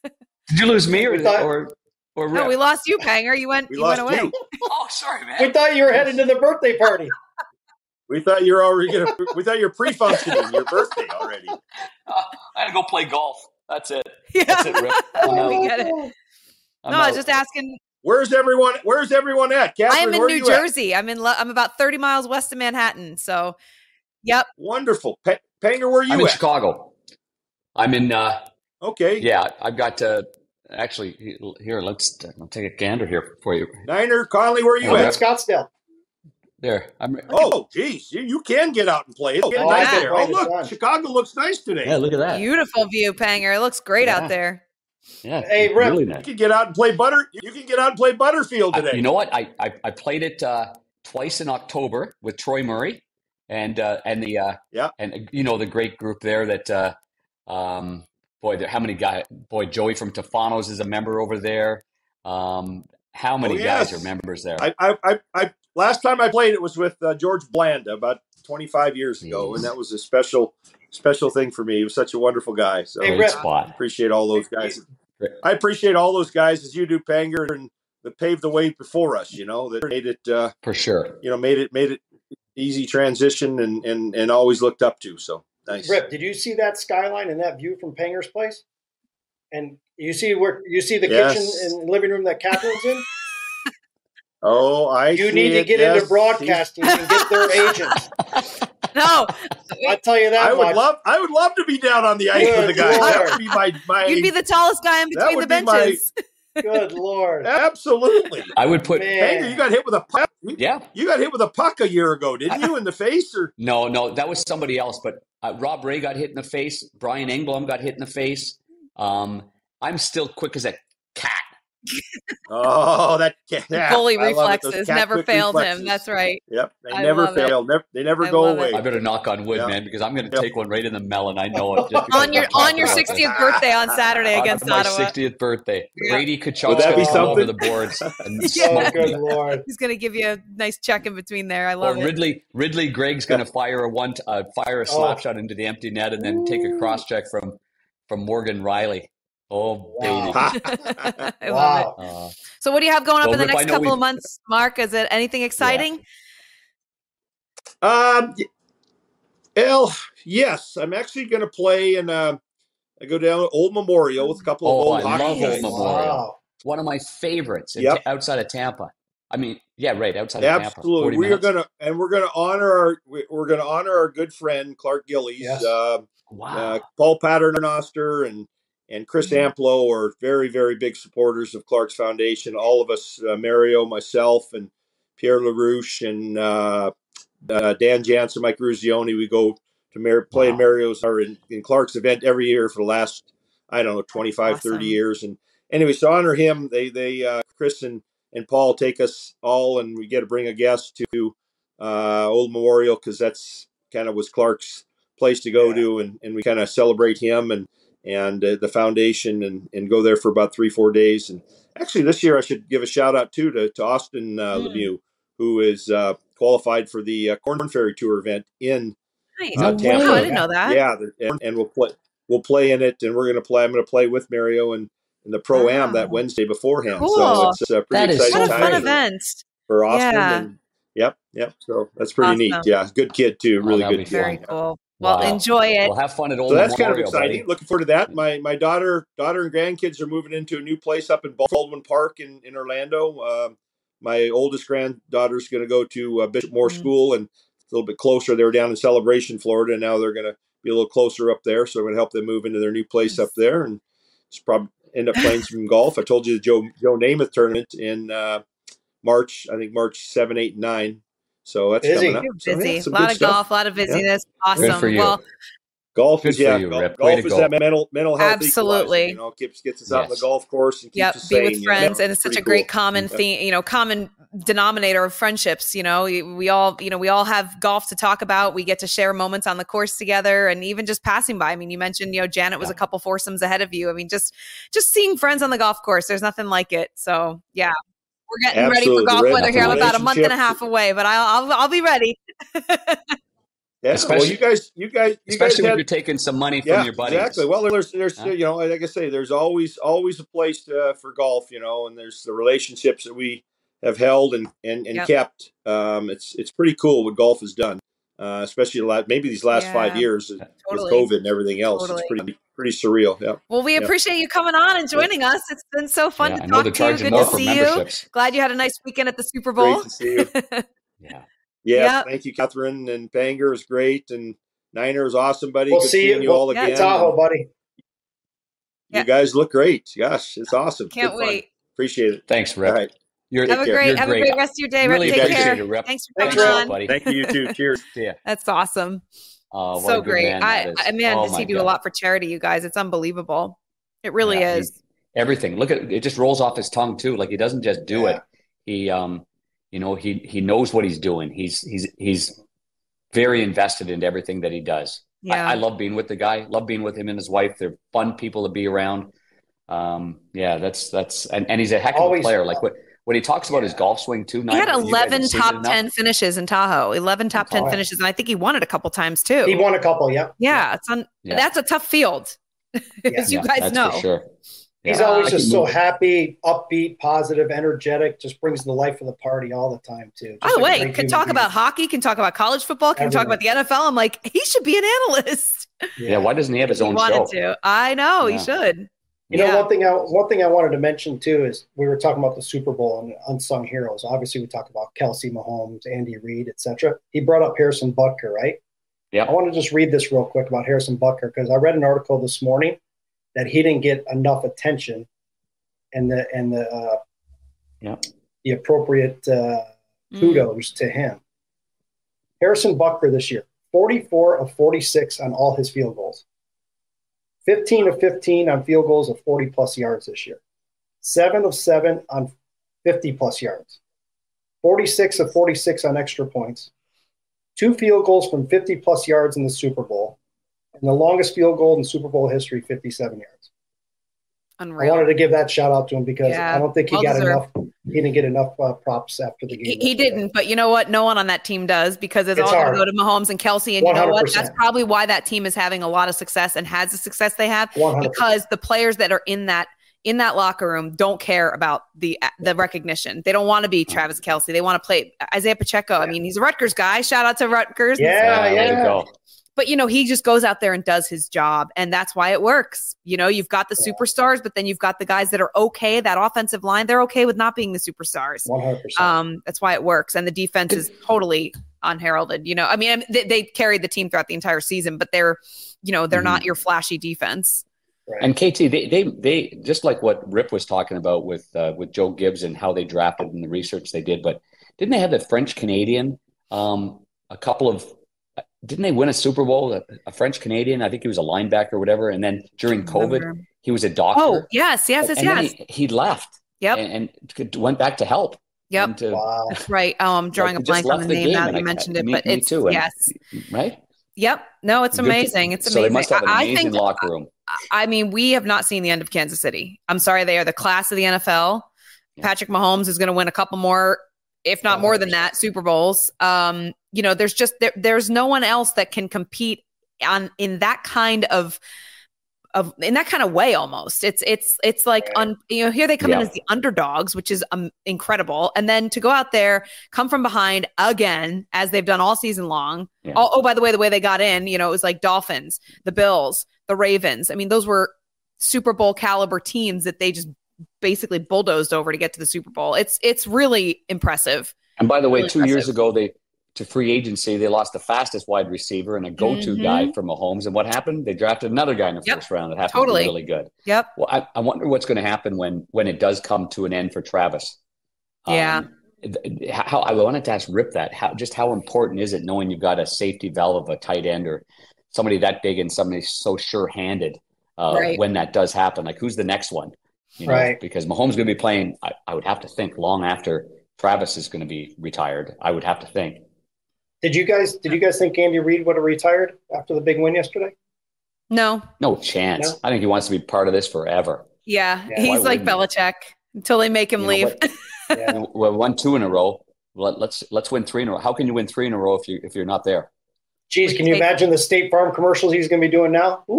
Did you lose me or thought, or, or No, we lost you, Panger. You went we you went away. You. oh, sorry, man. We thought you were headed to the birthday party. We thought you were already gonna. We thought you were pre-functioning your birthday already. Uh, I had to go play golf. That's it. Yeah. That's it, Rip. Um, we get it. I'm no, I was just asking. Where's everyone? Where's everyone at? Kathryn, I'm in New Jersey. At? I'm in. I'm about 30 miles west of Manhattan. So, yep. Wonderful, P- Panger. Where are you? I'm in Chicago. I'm in. uh Okay. Yeah, I've got to actually here. Let's I'll take a gander here for you. Niner Conley, where are you I'm at? Scottsdale. There. I'm, oh, geez. You, you can get out and play. It's oh, nice there. Oh, look. Chicago looks nice today. Yeah, look at that. Beautiful view, Panger. It looks great yeah. out there. Yeah. Hey, Rip. Really nice. You can get out and play Butter. You can get out and play Butterfield today. I, you know what? I, I, I played it uh, twice in October with Troy Murray and uh, and the uh, yeah and you know the great group there that uh, um, boy how many guys boy Joey from Tufano's is a member over there. Um, how many oh, yes. guys are members there? I, I, I, last time I played it was with uh, George Blanda about 25 years ago, and that was a special special thing for me. He was such a wonderful guy. So hey, spot. appreciate all those guys. I appreciate all those guys as you do, Panger, and that paved the way before us. You know that made it uh, for sure. You know made it made it easy transition and and and always looked up to. So nice. Rip, did you see that skyline and that view from Panger's place? And you see where you see the yes. kitchen and living room that Kathryn's in. Oh, I. You need to get yes. into broadcasting and get their agents. No, I tell you that. I much. would love. I would love to be down on the ice Good with the guys. Lord. That would be my, my. You'd be the tallest guy in between the benches. My, Good lord! Absolutely. I would put. Panger, you got hit with a puck. Yeah, you got hit with a puck a year ago, didn't you? In the face, or no? No, that was somebody else. But uh, Rob Ray got hit in the face. Brian Engblom got hit in the face. Um, I'm still quick as a cat. Oh, that yeah, bully reflexes never failed reflexes. him. That's right. Yep, they I never fail. Never, they never I go away. It. I better knock on wood, man, because I'm going to yep. take one right in the melon. I know it. on your on your 60th birthday on Saturday against my Ottawa. 60th birthday, Brady Tkachuk's going to come over the boards and yeah. good lord. He's going to give you a nice check in between there. I love or it. Ridly Ridly Greig's going to fire a one uh, fire a slap oh. shot into the empty net and then Ooh. take a cross check from from Morgan Rielly. Oh, baby. I wow. love it. Uh, so, what do you have going up well, in the next couple of months, Mark? Is it anything exciting? Yeah. Um, well, yes. I'm actually going to play and uh, I go down to Old Memorial with a couple oh, of old I love Old Memorial. Wow. One of my favorites yep. outside of Tampa. I mean, yeah, right outside of Tampa. Absolutely. Tampa. We are gonna and we're gonna honor our we're gonna honor our good friend Clark Gillies, yes. uh, wow. uh, Paul Paternoster, and and Chris mm-hmm. Amplo are very, very big supporters of Clark's Foundation. All of us, uh, Mario, myself, and Pierre LaRouche, and uh, uh, Dan Jansen, Mike Eruzione, we go to Mar- play wow. Mario's or in, in, Clark's event every year for the last, I don't know, 25, awesome. 30 years. And anyway, to honor him, they, they uh, Chris and, and Paul take us all, and we get to bring a guest to uh, Old Memorial because that's kind of was Clark's place to go yeah. to, and, and we kind of celebrate him and and uh, the foundation and, and go there for about three, four days. And actually, this year I should give a shout out too to, to Austin uh, mm. Lemieux, who is uh, qualified for the uh, Corn Ferry Tour event in nice. uh, Tampa. I didn't know that. Yeah, and, and, we'll play we'll play in it, and we're going to play. I'm going to play with Mario and in the pro am that Wednesday beforehand. Cool. So it's a pretty that exciting what a time fun event for Austin. Yeah. And, yep, yep. So that's pretty awesome. neat. Yeah, good kid too. Really oh, good. Kid. Very cool. Well, wow. enjoy it. We'll have fun at Old So that's Memorial, kind of exciting. Buddy. Looking forward to that. My my daughter daughter and grandkids are moving into a new place up in Baldwin Park in in Orlando. Uh, my oldest granddaughter is going to go to uh, Bishop Moore mm-hmm. School and a little bit closer. They were down in Celebration, Florida, and now they're going to be a little closer up there. So I'm going to help them move into their new place up there, and it's probably end up playing some golf. I told you the Joe Joe Namath tournament in uh, March. I think March seven, eight, nine. So that's busy. coming up. So, busy. Yeah, a lot of stuff. golf, a lot of busyness. Yeah. Awesome. Well, golf Good is yeah, you, golf, golf is that mental mental health. Absolutely, you know, keeps gets us yes. out on the golf course and keeps yep, us be sane, with friends, and it's such a great cool. common theme. You know, common denominator of friendships. You know, we, we all you know we all have golf to talk about. We get to share moments on the course together, and even just passing by. I mean, you mentioned you know Janet was yeah. a couple foursomes ahead of you. I mean, just just seeing friends on the golf course. There's nothing like it. So yeah, we're getting Absolutely. ready for golf weather here. I'm about a month and a half away, but I'll I'll, I'll be ready. Yeah, especially, well, you guys, you guys, you especially guys when had, you're taking some money from yeah, your buddies. Exactly. Well, there's, there's, you know, like I say, there's always, always a place to, uh, for golf, you know, and there's the relationships that we have held and and, and yep. kept. Um, it's it's pretty cool what golf has done, uh, especially a lot, maybe these last yeah, five years totally. with COVID and everything else. Totally. It's pretty pretty surreal. Yeah. Well, we appreciate you coming on and joining us. It's been so fun yeah, to talk to you. Good to see you. Glad you had a nice weekend at the Super Bowl. Great to see you. yeah. Yeah. Yep. Thank you, Kathryn. And Panger is great. And Niner is awesome, buddy. We'll Good see you, you all again. Tahoe, buddy. You guys look great. Gosh, it's awesome. Can't Good wait. Fun. Appreciate it. Thanks, Rick. All right. You're, have a great, You're have great. a great rest of your day. Really Take care. It, Thanks for coming on, buddy. Thank you, you too. Cheers. yeah. That's awesome. Oh, so great. Man I, I man, oh, does he do God. a lot for charity, you guys? It's unbelievable. It really yeah, is. Everything. Look at it. Just rolls off his tongue too. Like he doesn't just do yeah. it. He, um, you know, he he knows what he's doing. He's he's he's very invested in everything that he does. Yeah. I, I love being with the guy. Love being with him and his wife. They're fun people to be around. Um, yeah, that's that's and, and he's a heck of Always a player. Like what when he talks about his golf swing too, he had 11 top 10 finishes in Tahoe, 11 top 10 finishes. And I think he won it a couple times too. He won a couple. Yeah. Yeah. It's on, yeah. that's a tough field as you guys know. sure. He's yeah, always just so happy, upbeat, positive, energetic. Just brings the life of the party all the time too. Just By the way, can talk about hockey, can talk about college football, can Everything. talk about the NFL. I'm like, he should be an analyst. Yeah, yeah why doesn't he have his own show? To. I know yeah. he should. You yeah. know, one thing I one thing I wanted to mention too is we were talking about the Super Bowl and unsung heroes. Obviously, we talk about Kelce Mahomes, Andy Reid, etc. He brought up Harrison Butker, right? Yeah. I want to just read this real quick about Harrison Butker because I read an article this morning that he didn't get enough attention and the and the uh, yeah. the appropriate uh, mm. kudos mm. to him. Harrison Butker this year, 44 of 46 on all his field goals. 15 of 15 on field goals of 40 plus yards this year. seven of seven on 50 plus yards, 46 of 46 on extra points, two field goals from 50 plus yards in the Super Bowl, and the longest field goal in Super Bowl history, 57 yards. Unreal. I wanted to give that shout out to him because yeah, I don't think he well got deserved. enough. He didn't get enough uh, props after the game. He, he didn't, but you know what? No one on that team does because it's, it's all going to go to Mahomes and Kelce. And 100%. you know what? That's probably why that team is having a lot of success and has the success they have 100%. because the players that are in that in that locker room don't care about the the recognition. They don't want to be Travis Kelce. They want to play Isaiah Pacheco. I mean, he's a Rutgers guy. Shout out to Rutgers. Yeah, yeah but you know he just goes out there and does his job and that's why it works you know you've got the superstars but then you've got the guys that are okay that offensive line they're okay with not being the superstars 100%. um that's why it works and the defense is totally unheralded you know i mean they, they carried the team throughout the entire season but they're you know they're mm-hmm. not your flashy defense Right. And KT, they, they they just like what Rip was talking about with uh, with Joe Gibbs and how they drafted and the research they did, but didn't they have the French Canadian um, a couple of didn't they win a Super Bowl? A, a, French Canadian, I think he was a linebacker or whatever. And then during COVID, he was a doctor. Oh, yes, yes, yes, yes. He, he, left. Yep. And, and, went back to help. Yep. To, wow. Right. Oh, I'm drawing like, a blank on the, the name now you mentioned I, it, me, but me it's too. yes. right. Yep. No, it's amazing. It's amazing. So they must have an amazing I think, locker room. I mean, we have not seen the end of Kansas City. I'm sorry, they are the class of the NFL. Yeah. Patrick Mahomes is going to win a couple more if not more than that, Super Bowls. Um, you know, there's just there, there's no one else that can compete on in that kind of of in that kind of way almost it's it's it's like un, you know here they come yeah. in as the underdogs which is um, incredible and then to go out there come from behind again as they've done all season long yeah. oh, oh by the way the way they got in you know it was like dolphins the bills the ravens i mean those were super bowl caliber teams that they just basically bulldozed over to get to the Super Bowl. It's it's really impressive. And by the way, really two impressive. years ago they to free agency, they lost the fastest wide receiver and a go-to mm-hmm. guy for Mahomes. And what happened? They drafted another guy in the yep. first round that happened totally. to be really good. Yep. Well, I, I wonder what's going to happen when when it does come to an end for Travis. Yeah. Um, how I wanted to ask Rip that how just how important is it knowing you've got a safety valve of a tight end or somebody that big and somebody so sure handed uh, right. when that does happen? Like who's the next one? You know, right. Because Mahomes going to be playing, I, I, would have to think long after Travis is going to be retired. I would have to think. Did you guys? Did you guys think Andy Reid would have retired after the big win yesterday? No. No chance. No? I think he wants to be part of this forever. Yeah, yeah he's like Belichick until they make him you leave. yeah. we won two in a row. Let, let's let's win three in a row. How can you win three in a row if you if you're not there? Geez, can you imagine the State Farm commercials he's going to be doing now?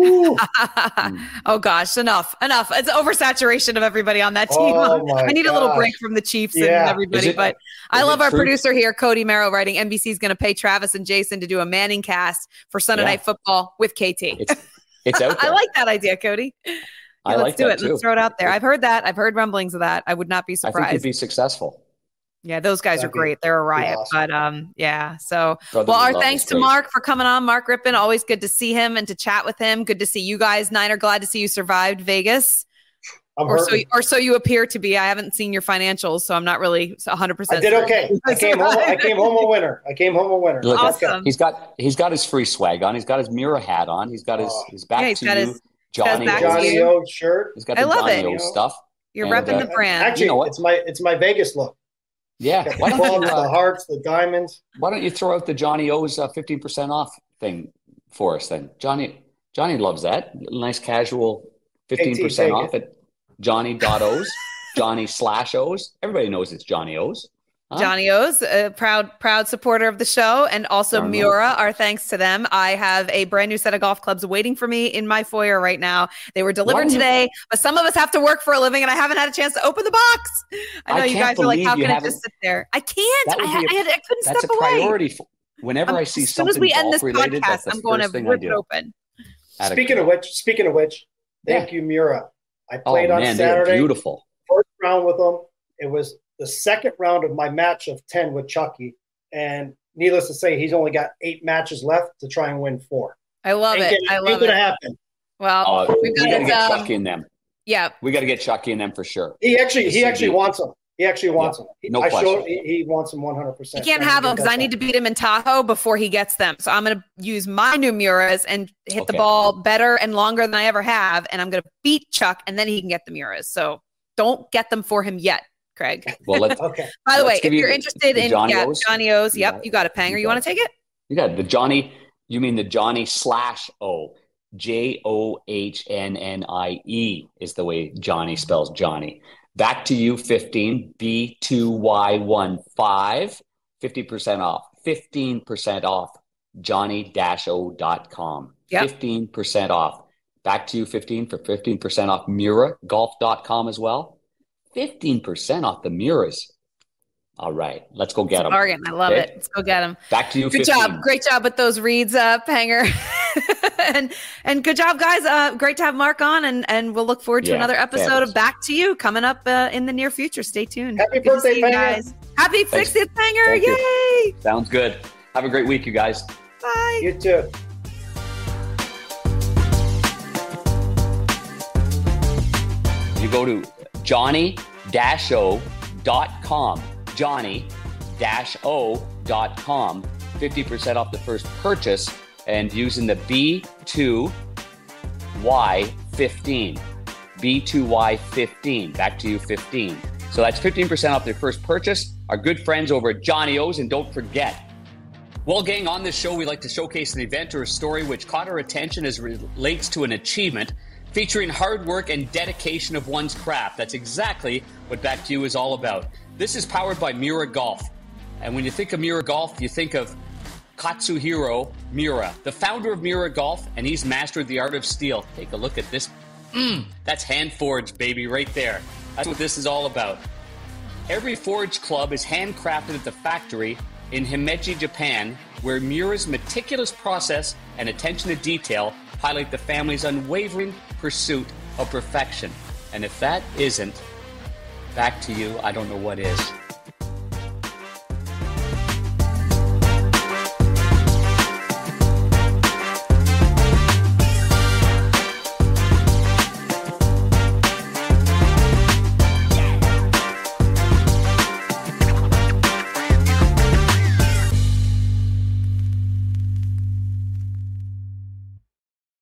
oh gosh, enough, enough. It's oversaturation of everybody on that team. Oh I need gosh. a little break from the Chiefs yeah. and everybody. It, but I love our true? producer here, Cody Merrow, writing NBC is going to pay Travis and Jason to do a Manning cast for Sunday yeah. Night Football with KT. It's, it's out I like that idea, Cody. I let's like do it. Too. Let's throw it out there. I've heard that. I've heard rumblings of that. I would not be surprised. I think he'd be successful. Yeah, those guys That'd are great. They're a riot. Awesome. But um, yeah. So Brother well, our thanks to Mark for coming on. Mark Rypien, always good to see him and to chat with him. Good to see you guys. Niner, glad to see you survived Vegas. I'm or so, or so you appear to be. I haven't seen your financials, so I'm not really 100. percent I did okay. I came home. I came home a winner. I came home a winner. Look, awesome. He's got he's got his free swag on. He's got his Miura hat on. He's got his oh. his back yeah, to you. His, Johnny, Johnny O shirt. He's got the I love Johnny it. O stuff. You're and, repping uh, the brand. Actually, you know it's my it's my Vegas look. Yeah, why don't you, uh, the hearts, the diamonds. Why don't you throw out the Johnny O's uh, fifteen uh, percent off thing for us then? Johnny Johnny loves that nice casual fifteen percent off at Johnny O's, Johnny slash O's. Everybody knows it's Johnny O's. Huh? Johnny O's, a proud, proud supporter of the show, and also Darn Miura. Our thanks to them. I have a brand new set of golf clubs waiting for me in my foyer right now. They were delivered today, but some of us have to work for a living, and I haven't had a chance to open the box. I know I you guys are like, "How can it just sit there?" I can't. I, had, I couldn't that's step a priority. For, whenever um, I see as soon as we end this related, podcast, I'm going to rip it open. Speaking of which, speaking of which, thank yeah. you, Miura. I oh, played oh, on man, Saturday. Beautiful. First round with them. It was the second round of my match of 10 with Chucky. And needless to say, he's only got eight matches left to try and win four. I love ain't it. I love it. happen. Well, uh, we got to get um, Chucky in them. Yeah. We got to get Chucky in them for sure. He actually, he actually wants them. He actually wants yeah, them. No I question. Showed, he, he, wants them 100%. He can't have them because I need to beat him in Tahoe before he gets them. So I'm going to use my new Miuras and hit okay. the ball better and longer than I ever have. And I'm going to beat Chuck and then he can get the Miuras. So don't get them for him yet. Craig. Well, let's, okay. By the way, if you're interested in Johnny yeah, O's. Johnny O's, yep, you got, a Panger. You, you want to take it? You got it. the Johnny. You mean the Johnny slash O? J O H N N I E is the way Johnny spells Johnny. Back to you, 15 B2Y15, 50% off. 15% off johnnie-o.com. Yep. 15% off. Back to you, 15 for 15% off MiuraGolf.com as well. 15% off the Miuras. All right, let's go get them. Bargain. I love okay. it. Let's go get them. Back to you. Good 15. job. Great job with those reads, uh, Panger. and and good job, guys. Uh, great to have Mark on, and and we'll look forward to yeah, another episode fabulous. of Back to You coming up uh, in the near future. Stay tuned. Happy good birthday, Panger. guys! Happy 60th, Panger! Yay! You. Sounds good. Have a great week, you guys. Bye. You too. You go to johnnie-o.com johnnie-o.com, 50% off the first purchase, and using the B2Y15. B2Y15. Back to you, 15. So that's 15% off their first purchase. Our good friends over at Johnny O's, and don't forget, well, gang, on this show, we like to showcase an event or a story which caught our attention as relates to an achievement featuring hard work and dedication of one's craft. That's exactly what Back to You is all about. This is powered by Miura Golf. And when you think of Miura Golf, you think of Katsuhiro Miura, the founder of Miura Golf, and he's mastered the art of steel. Take a look at this. Mm, that's hand forged, baby, right there. That's what this is all about. Every forged club is handcrafted at the factory in Himeji, Japan, where Miura's meticulous process and attention to detail highlight the family's unwavering pursuit of perfection. And if that isn't back to you. I don't know what is.